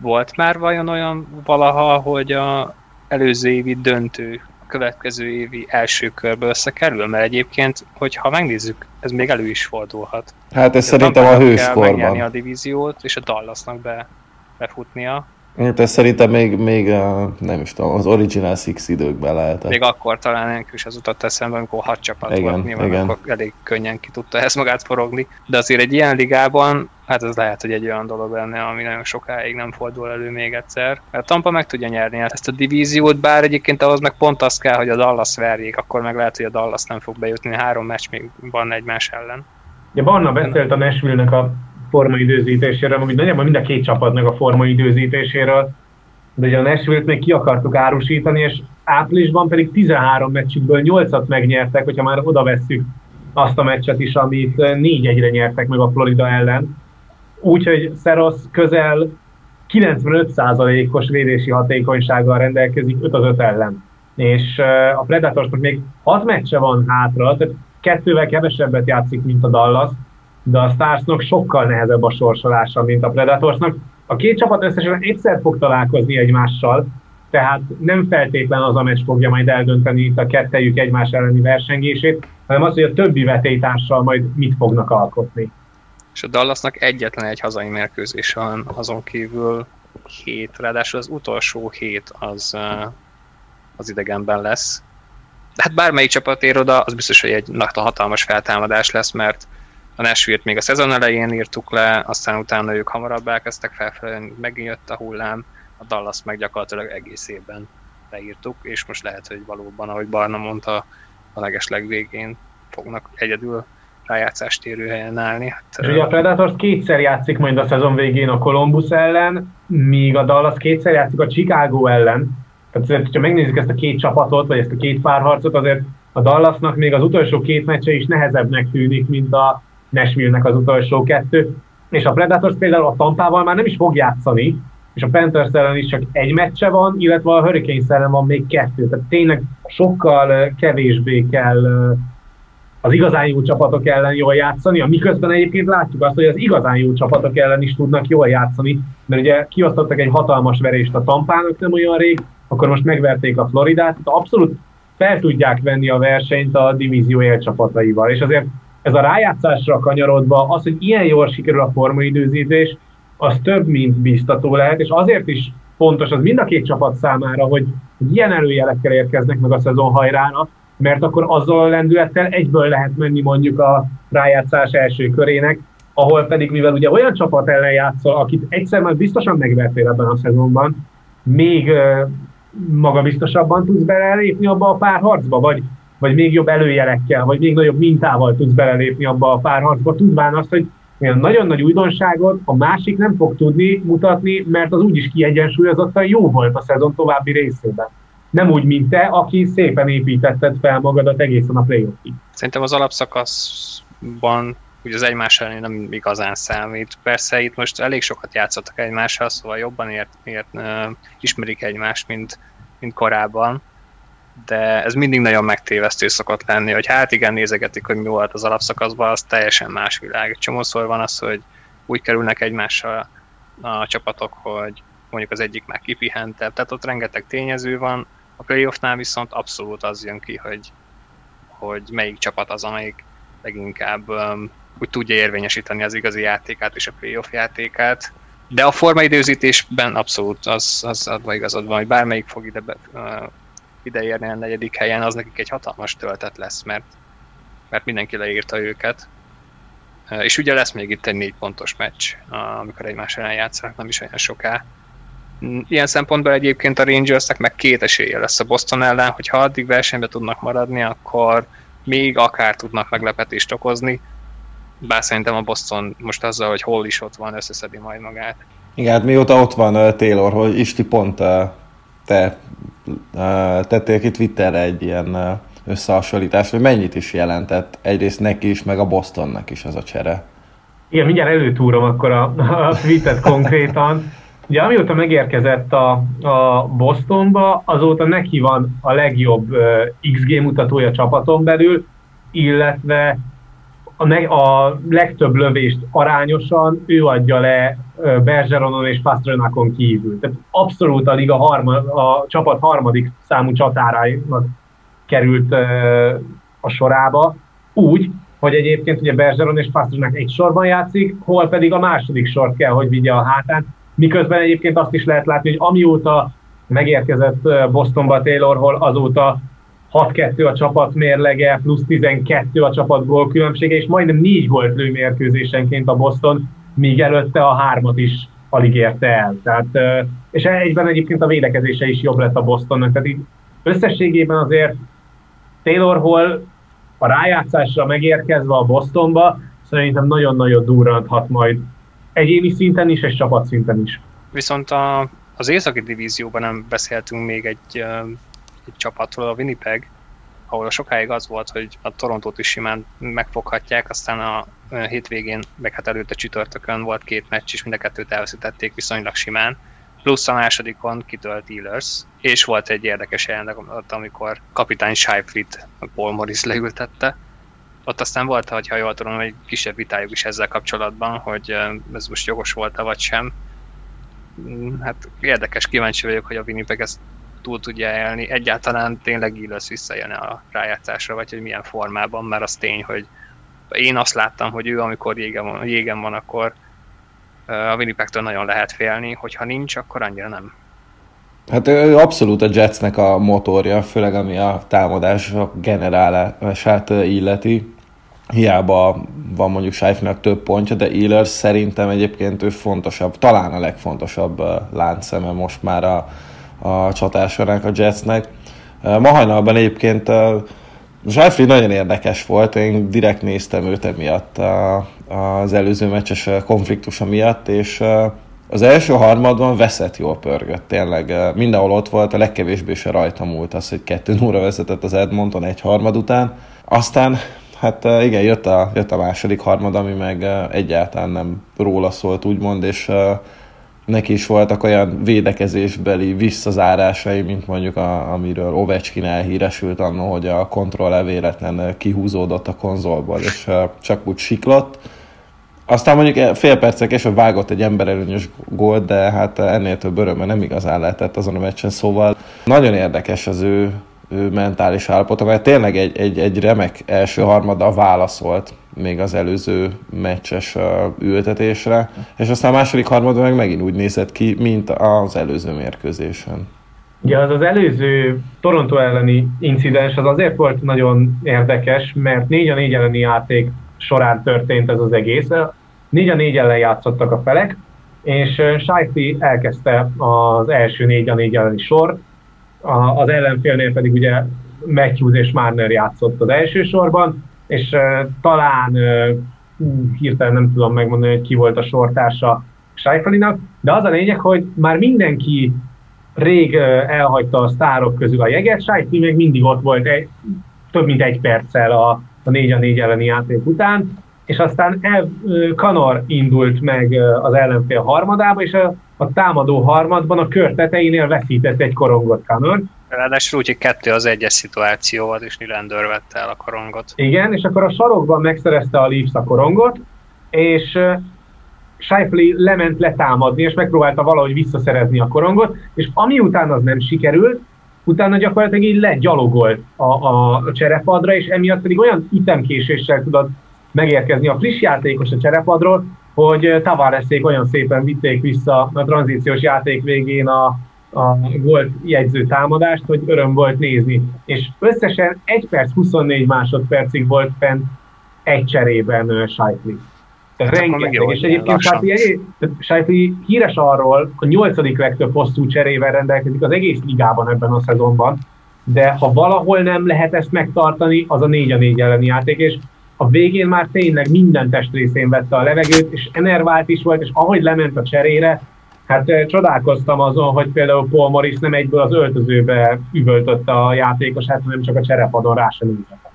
Volt már vajon olyan valaha, hogy a előző évi döntő a következő évi első körből összekerül, mert egyébként, hogyha megnézzük, ez még elő is fordulhat. Hát ez szerintem a hőskorban. Kell a divíziót, és a Dallasnak be, befutnia, Hát ez szerintem még, még nem is tudom, az Original Six időkben lehetett. Még akkor talán is az utat eszembe, amikor hat csapat igen, volt, nyilván igen. akkor elég könnyen ki tudta ezt magát forogni. De azért egy ilyen ligában, hát ez lehet, hogy egy olyan dolog lenne, ami nagyon sokáig nem fordul elő még egyszer. Mert Tampa meg tudja nyerni ezt a divíziót, bár egyébként ahhoz meg pont az kell, hogy a Dallas verjék, akkor meg lehet, hogy a Dallas nem fog bejutni, három meccs még van egymás ellen. Ja, Barna beszélt a Nashville-nek a formaidőzítéséről, amit nagyjából mind a két csapatnak a formaidőzítéséről, de ugye a Nashville-t még ki akartuk árusítani, és áprilisban pedig 13 meccsükből 8-at megnyertek, hogyha már oda vesszük azt a meccset is, amit 4-1-re nyertek meg a Florida ellen. Úgyhogy Szerosz közel 95%-os védési hatékonysággal rendelkezik 5 az 5 ellen. És a Predatorsnak még 6 meccse van hátra, tehát kettővel kevesebbet játszik, mint a Dallas, de a Starsnak sokkal nehezebb a sorsolása, mint a Predatorsnak. A két csapat összesen egyszer fog találkozni egymással, tehát nem feltétlen az a meccs fogja majd eldönteni itt a kettejük egymás elleni versengését, hanem az, hogy a többi vetétársal majd mit fognak alkotni. És a Dallasnak egyetlen egy hazai mérkőzés van, azon kívül hét, ráadásul az utolsó hét az, az idegenben lesz. De hát bármelyik csapat ér oda, az biztos, hogy egy hatalmas feltámadás lesz, mert a nashville még a szezon elején írtuk le, aztán utána ők hamarabb elkezdtek felfelé, megint jött a hullám, a Dallas meg gyakorlatilag egész évben leírtuk, és most lehet, hogy valóban, ahogy Barna mondta, a legesleg végén fognak egyedül rájátszást érő helyen állni. Hát, ugye a Predators kétszer játszik majd a szezon végén a Columbus ellen, míg a Dallas kétszer játszik a Chicago ellen. Tehát azért, ha megnézzük ezt a két csapatot, vagy ezt a két párharcot, azért a Dallasnak még az utolsó két meccse is nehezebbnek tűnik, mint a Nashville-nek az utolsó kettő, és a Predators például a Tampával már nem is fog játszani, és a Panthers ellen is csak egy meccse van, illetve a Hurricanes ellen van még kettő, tehát tényleg sokkal kevésbé kell az igazán jó csapatok ellen jól játszani, miközben egyébként látjuk azt, hogy az igazán jó csapatok ellen is tudnak jól játszani, mert ugye kiosztottak egy hatalmas verést a Tampának nem olyan rég, akkor most megverték a Floridát, tehát abszolút fel tudják venni a versenyt a divízió élcsapataival, és azért ez a rájátszásra kanyarodva, az, hogy ilyen jól sikerül a formaidőzítés, az több, mint biztató lehet, és azért is fontos az mind a két csapat számára, hogy ilyen előjelekkel érkeznek meg a szezon hajrára, mert akkor azzal a lendülettel egyből lehet menni mondjuk a rájátszás első körének, ahol pedig, mivel ugye olyan csapat ellen játszol, akit egyszer már biztosan megvertél ebben a szezonban, még magabiztosabban tudsz belelépni abba a pár harcba, vagy vagy még jobb előjelekkel, vagy még nagyobb mintával tudsz belelépni abba a párharcba, tudván azt, hogy olyan nagyon nagy újdonságot a másik nem fog tudni mutatni, mert az úgyis kiegyensúlyozottan jó volt a szezon további részében. Nem úgy, mint te, aki szépen építetted fel magadat egészen a playoffig. Szerintem az alapszakaszban ugye az egymás ellen nem igazán számít. Persze itt most elég sokat játszottak egymással, szóval jobban ért, ért, uh, ismerik egymást, mint, mint korábban de ez mindig nagyon megtévesztő szokott lenni, hogy hát igen, nézegetik, hogy mi volt az alapszakaszban, az teljesen más világ. Csomószor van az, hogy úgy kerülnek egymással a csapatok, hogy mondjuk az egyik már kipihentebb, tehát ott rengeteg tényező van, a playoffnál viszont abszolút az jön ki, hogy, hogy melyik csapat az, amelyik leginkább um, úgy tudja érvényesíteni az igazi játékát és a playoff játékát. De a formaidőzítésben abszolút az, az adva igazad van, hogy bármelyik fog ide be, uh, ideérni a negyedik helyen, az nekik egy hatalmas töltet lesz, mert, mert mindenki leírta őket. És ugye lesz még itt egy négy pontos meccs, amikor egymás ellen játszanak, nem is olyan soká. Ilyen szempontból egyébként a Rangersnek meg két esélye lesz a Boston ellen, hogy ha addig versenybe tudnak maradni, akkor még akár tudnak meglepetést okozni, bár szerintem a Boston most azzal, hogy hol is ott van, összeszedi majd magát. Igen, hát mióta ott van Taylor, hogy Isti pont te tettél ki Twitterre egy ilyen összehasonlítást, hogy mennyit is jelentett egyrészt neki is, meg a Bostonnak is az a csere. Igen, mindjárt előtúrom akkor a, a tweetet konkrétan. Ugye amióta megérkezett a, a Bostonba, azóta neki van a legjobb uh, XG mutatója csapaton belül, illetve a, ne, a legtöbb lövést arányosan ő adja le Bergeronon és Pasternakon kívül. Tehát abszolút a liga harma, a csapat harmadik számú csatárának került a sorába, úgy, hogy egyébként ugye Bergeron és Pasternak egy sorban játszik, hol pedig a második sor kell, hogy vigye a hátán. miközben egyébként azt is lehet látni, hogy amióta megérkezett Bostonba Taylor Hall, azóta 6-2 a csapat mérlege, plusz 12 a csapat gól különbsége, és majdnem 4 gólt lő mérkőzésenként a Boston, míg előtte a hármat is alig érte el. Tehát, és egyben egyébként a védekezése is jobb lett a Bostonnak. Tehát így összességében azért Taylor Hall a rájátszásra megérkezve a Bostonba, szerintem nagyon-nagyon durranthat majd egyéni szinten is, és csapat szinten is. Viszont a, az északi divízióban nem beszéltünk még egy, egy csapatról, a Winnipeg, ahol sokáig az volt, hogy a Torontót is simán megfoghatják, aztán a hétvégén, meg hát előtte csütörtökön volt két meccs, és mind a kettőt elveszítették viszonylag simán. Plusz a másodikon kitölt Steelers, és volt egy érdekes jelenet, amikor kapitány Scheifrit Paul Morris leültette. Ott aztán volt, ha jól tudom, egy kisebb vitájuk is ezzel kapcsolatban, hogy ez most jogos volt-e vagy sem. Mm, hát érdekes, kíváncsi vagyok, hogy a Winnipeg ezt túl tudja élni. Egyáltalán tényleg Steelers visszajön a rájátszásra, vagy hogy milyen formában, mert az tény, hogy én azt láttam, hogy ő amikor jégen van, jégen van akkor a Winnipegtől nagyon lehet félni, hogyha nincs, akkor annyira nem. Hát ő abszolút a Jetsnek a motorja, főleg ami a támadás generálását illeti. Hiába van mondjuk Scheifnek több pontja, de Ehlers szerintem egyébként ő fontosabb, talán a legfontosabb láncszeme most már a, a csatársoránk a Jetsnek. Ma hajnalban egyébként Zsájfri nagyon érdekes volt, én direkt néztem őt emiatt az előző meccses konfliktusa miatt, és az első harmadban veszett jól pörgött, tényleg mindenhol ott volt, a legkevésbé se rajta múlt az, hogy kettő óra vezetett az Edmonton egy harmad után. Aztán hát igen, jött a, jött a második harmad, ami meg egyáltalán nem róla szólt, úgymond, és neki is voltak olyan védekezésbeli visszazárásai, mint mondjuk a, amiről Ovechkin elhíresült annó, hogy a kontroll véletlen kihúzódott a konzolból, és csak úgy siklott. Aztán mondjuk fél percek később vágott egy emberelőnyös gólt, de hát ennél több öröme nem igazán lehetett azon a meccsen, szóval nagyon érdekes az ő mentális állapota, mert tényleg egy, egy, egy remek első harmada válaszolt még az előző meccses ültetésre, és aztán a második harmadban meg megint úgy nézett ki, mint az előző mérkőzésen. Ugye az az előző Toronto elleni incidens az azért volt nagyon érdekes, mert 4 a 4 elleni játék során történt ez az egész. 4 a 4 ellen játszottak a felek, és Shifty elkezdte az első 4 a 4 elleni sor, az ellenfélnél pedig ugye Matthews és Marner játszott az első sorban, és uh, talán uh, hirtelen nem tudom megmondani, hogy ki volt a sortársa Sajfalinak, de az a lényeg, hogy már mindenki rég elhagyta a sztárok közül a jeget, Sajfali még mindig ott volt egy, több mint egy perccel a, a 4 a 4 elleni játék után, és aztán el, Kanor indult meg az ellenfél harmadába, és a, a támadó harmadban a kör tetejénél veszített egy korongot Kanor, Ráadásul úgy, hogy kettő az egyes szituáció volt, és Nylander vette el a korongot. Igen, és akkor a sarokban megszerezte a Leafs a korongot, és Shifley lement letámadni, és megpróbálta valahogy visszaszerezni a korongot, és ami után az nem sikerült, utána gyakorlatilag így legyalogolt a, a, a cserepadra, és emiatt pedig olyan ütemkéséssel tudott megérkezni a friss játékos a cserepadról, hogy Tavaresék olyan szépen vitték vissza a tranzíciós játék végén a, a volt jegyző támadást, hogy öröm volt nézni. És összesen 1 perc 24 másodpercig volt fent egy cserében Shifley. Tehát hát rengeteg, és egyébként Shifley híres arról, a nyolcadik legtöbb hosszú cserével rendelkezik az egész ligában ebben a szezonban, de ha valahol nem lehet ezt megtartani, az a 4 a 4 elleni játék, és a végén már tényleg minden testrészén vette a levegőt, és enervált is volt, és ahogy lement a cserére, Hát csodálkoztam azon, hogy például Paul Morris nem egyből az öltözőbe üvöltötte a játékosát, hanem csak a cserepadon rá sem nézett.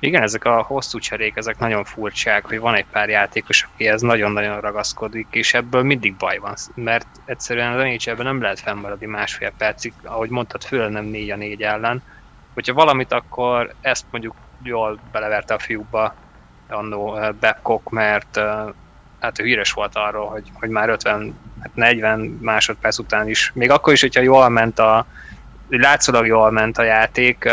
Igen, ezek a hosszú cserék, ezek nagyon furcsák, hogy van egy pár játékos, aki ez nagyon-nagyon ragaszkodik, és ebből mindig baj van, mert egyszerűen az nhl nem lehet fennmaradni másfél percig, ahogy mondtad, főleg nem 4 a 4 ellen. Hogyha valamit, akkor ezt mondjuk jól beleverte a fiúkba annó Babcock, mert hát ő híres volt arról, hogy, hogy már 50, hát 40 másodperc után is, még akkor is, hogyha jól ment a, látszólag jól ment a játék,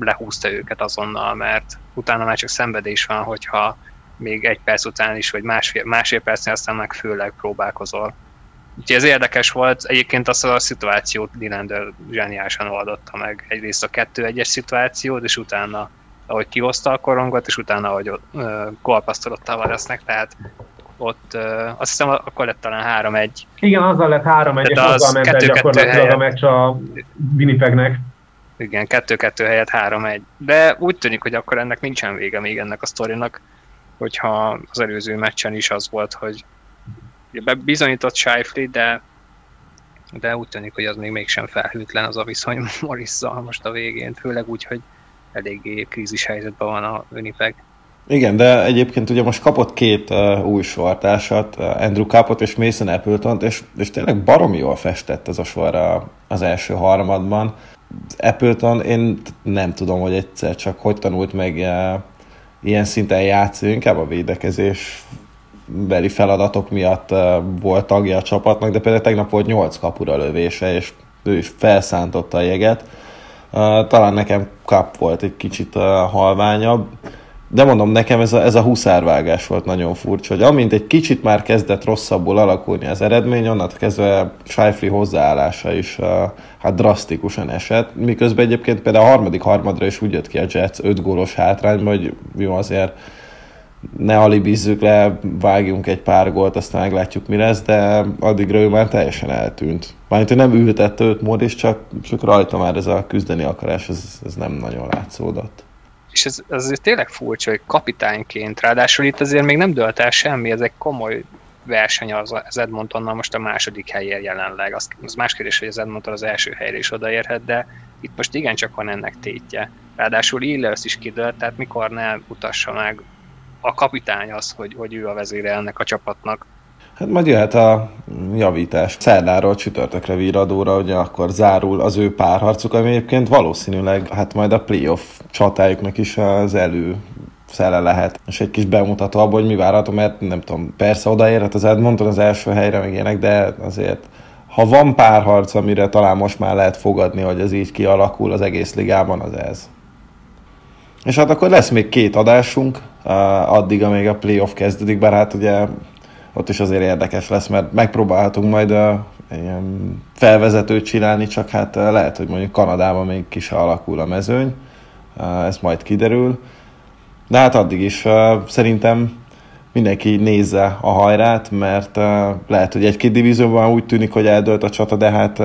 lehúzta őket azonnal, mert utána már csak szenvedés van, hogyha még egy perc után is, vagy másfél, másfél percnél aztán meg főleg próbálkozol. Úgyhogy ez érdekes volt, egyébként azt a szituációt Dilander zseniálisan oldotta meg. Egyrészt a 2-1-es szituációt, és utána ahogy kihozta a korongot, és utána ahogy golpasztolott Tavaresznek, tehát ott uh, azt hiszem akkor lett talán 3-1. Igen, azzal lett 3-1, és azzal ment el gyakorlatilag a meccs a Winnipegnek. Igen, 2-2 helyett 3-1. De úgy tűnik, hogy akkor ennek nincsen vége még ennek a sztorinak, hogyha az előző meccsen is az volt, hogy bizonyított Shifley, de de úgy tűnik, hogy az még mégsem felhűtlen az a viszony morris most a végén, főleg úgy, hogy eléggé krízis helyzetben van a Winnipeg. Igen, de egyébként ugye most kapott két uh, új sortársat, uh, Andrew Capot és Mason appleton és, és tényleg baromi jól festett ez a sor a, az első harmadban. Appleton, én nem tudom, hogy egyszer csak hogy tanult meg uh, ilyen szinten játszani, inkább a védekezés beli feladatok miatt uh, volt tagja a csapatnak, de például tegnap volt 8 kapura lövése, és ő is felszántotta a jeget. Uh, talán nekem kap volt egy kicsit uh, halványabb, de mondom, nekem ez a, ez a huszárvágás volt nagyon furcsa, hogy amint egy kicsit már kezdett rosszabbul alakulni az eredmény, onnantól kezdve Scheifli hozzáállása is uh, hát drasztikusan esett, miközben egyébként például a harmadik harmadra is úgy jött ki a Jets 5 gólos hátrányba, hogy jó azért ne alibizzük le, vágjunk egy pár gólt, aztán meglátjuk mi lesz, de addigra ő már teljesen eltűnt. Mármint, nem ültette őt Modis, csak, csak rajta már ez a küzdeni akarás, ez, ez nem nagyon látszódott és ez, ez azért tényleg furcsa, hogy kapitányként, ráadásul itt azért még nem dölt el semmi, ez egy komoly verseny az, az Edmontonnal most a második helyen jelenleg. Az, az más kérdés, hogy az Edmonton az első helyre is odaérhet, de itt most igencsak van ennek tétje. Ráadásul Illers is kidőlt, tehát mikor ne utassa meg a kapitány az, hogy, hogy ő a vezére ennek a csapatnak. Hát majd jöhet a javítás. Szerdáról csütörtökre víradóra, ugye akkor zárul az ő párharcuk, ami egyébként valószínűleg hát majd a playoff csatájuknak is az elő szele lehet. És egy kis bemutató abból, hogy mi várható, mert nem tudom, persze odaérhet az Edmonton az első helyre, meg ilyenek, de azért ha van párharc, amire talán most már lehet fogadni, hogy ez így kialakul az egész ligában, az ez. És hát akkor lesz még két adásunk, addig, amíg a playoff kezdődik, bár hát ugye ott is azért érdekes lesz, mert megpróbálhatunk majd a ilyen felvezetőt csinálni, csak hát lehet, hogy mondjuk Kanadában még kis alakul a mezőny, ez majd kiderül. De hát addig is szerintem mindenki nézze a hajrát, mert lehet, hogy egy-két divízióban úgy tűnik, hogy eldölt a csata, de hát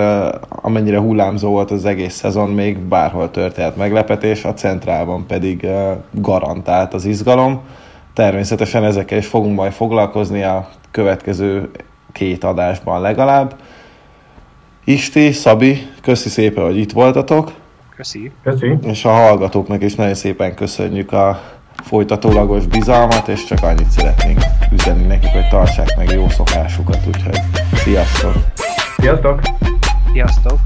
amennyire hullámzó volt az egész szezon, még bárhol történt meglepetés, a centrálban pedig garantált az izgalom. Természetesen ezekkel is fogunk majd foglalkozni a következő két adásban legalább. Isti, Szabi, köszi szépen, hogy itt voltatok. Köszi. Köszi. És a hallgatóknak is nagyon szépen köszönjük a folytatólagos bizalmat, és csak annyit szeretnénk üzenni nekik, hogy tartsák meg jó szokásukat, úgyhogy sziasztok! Sziasztok! Sziasztok!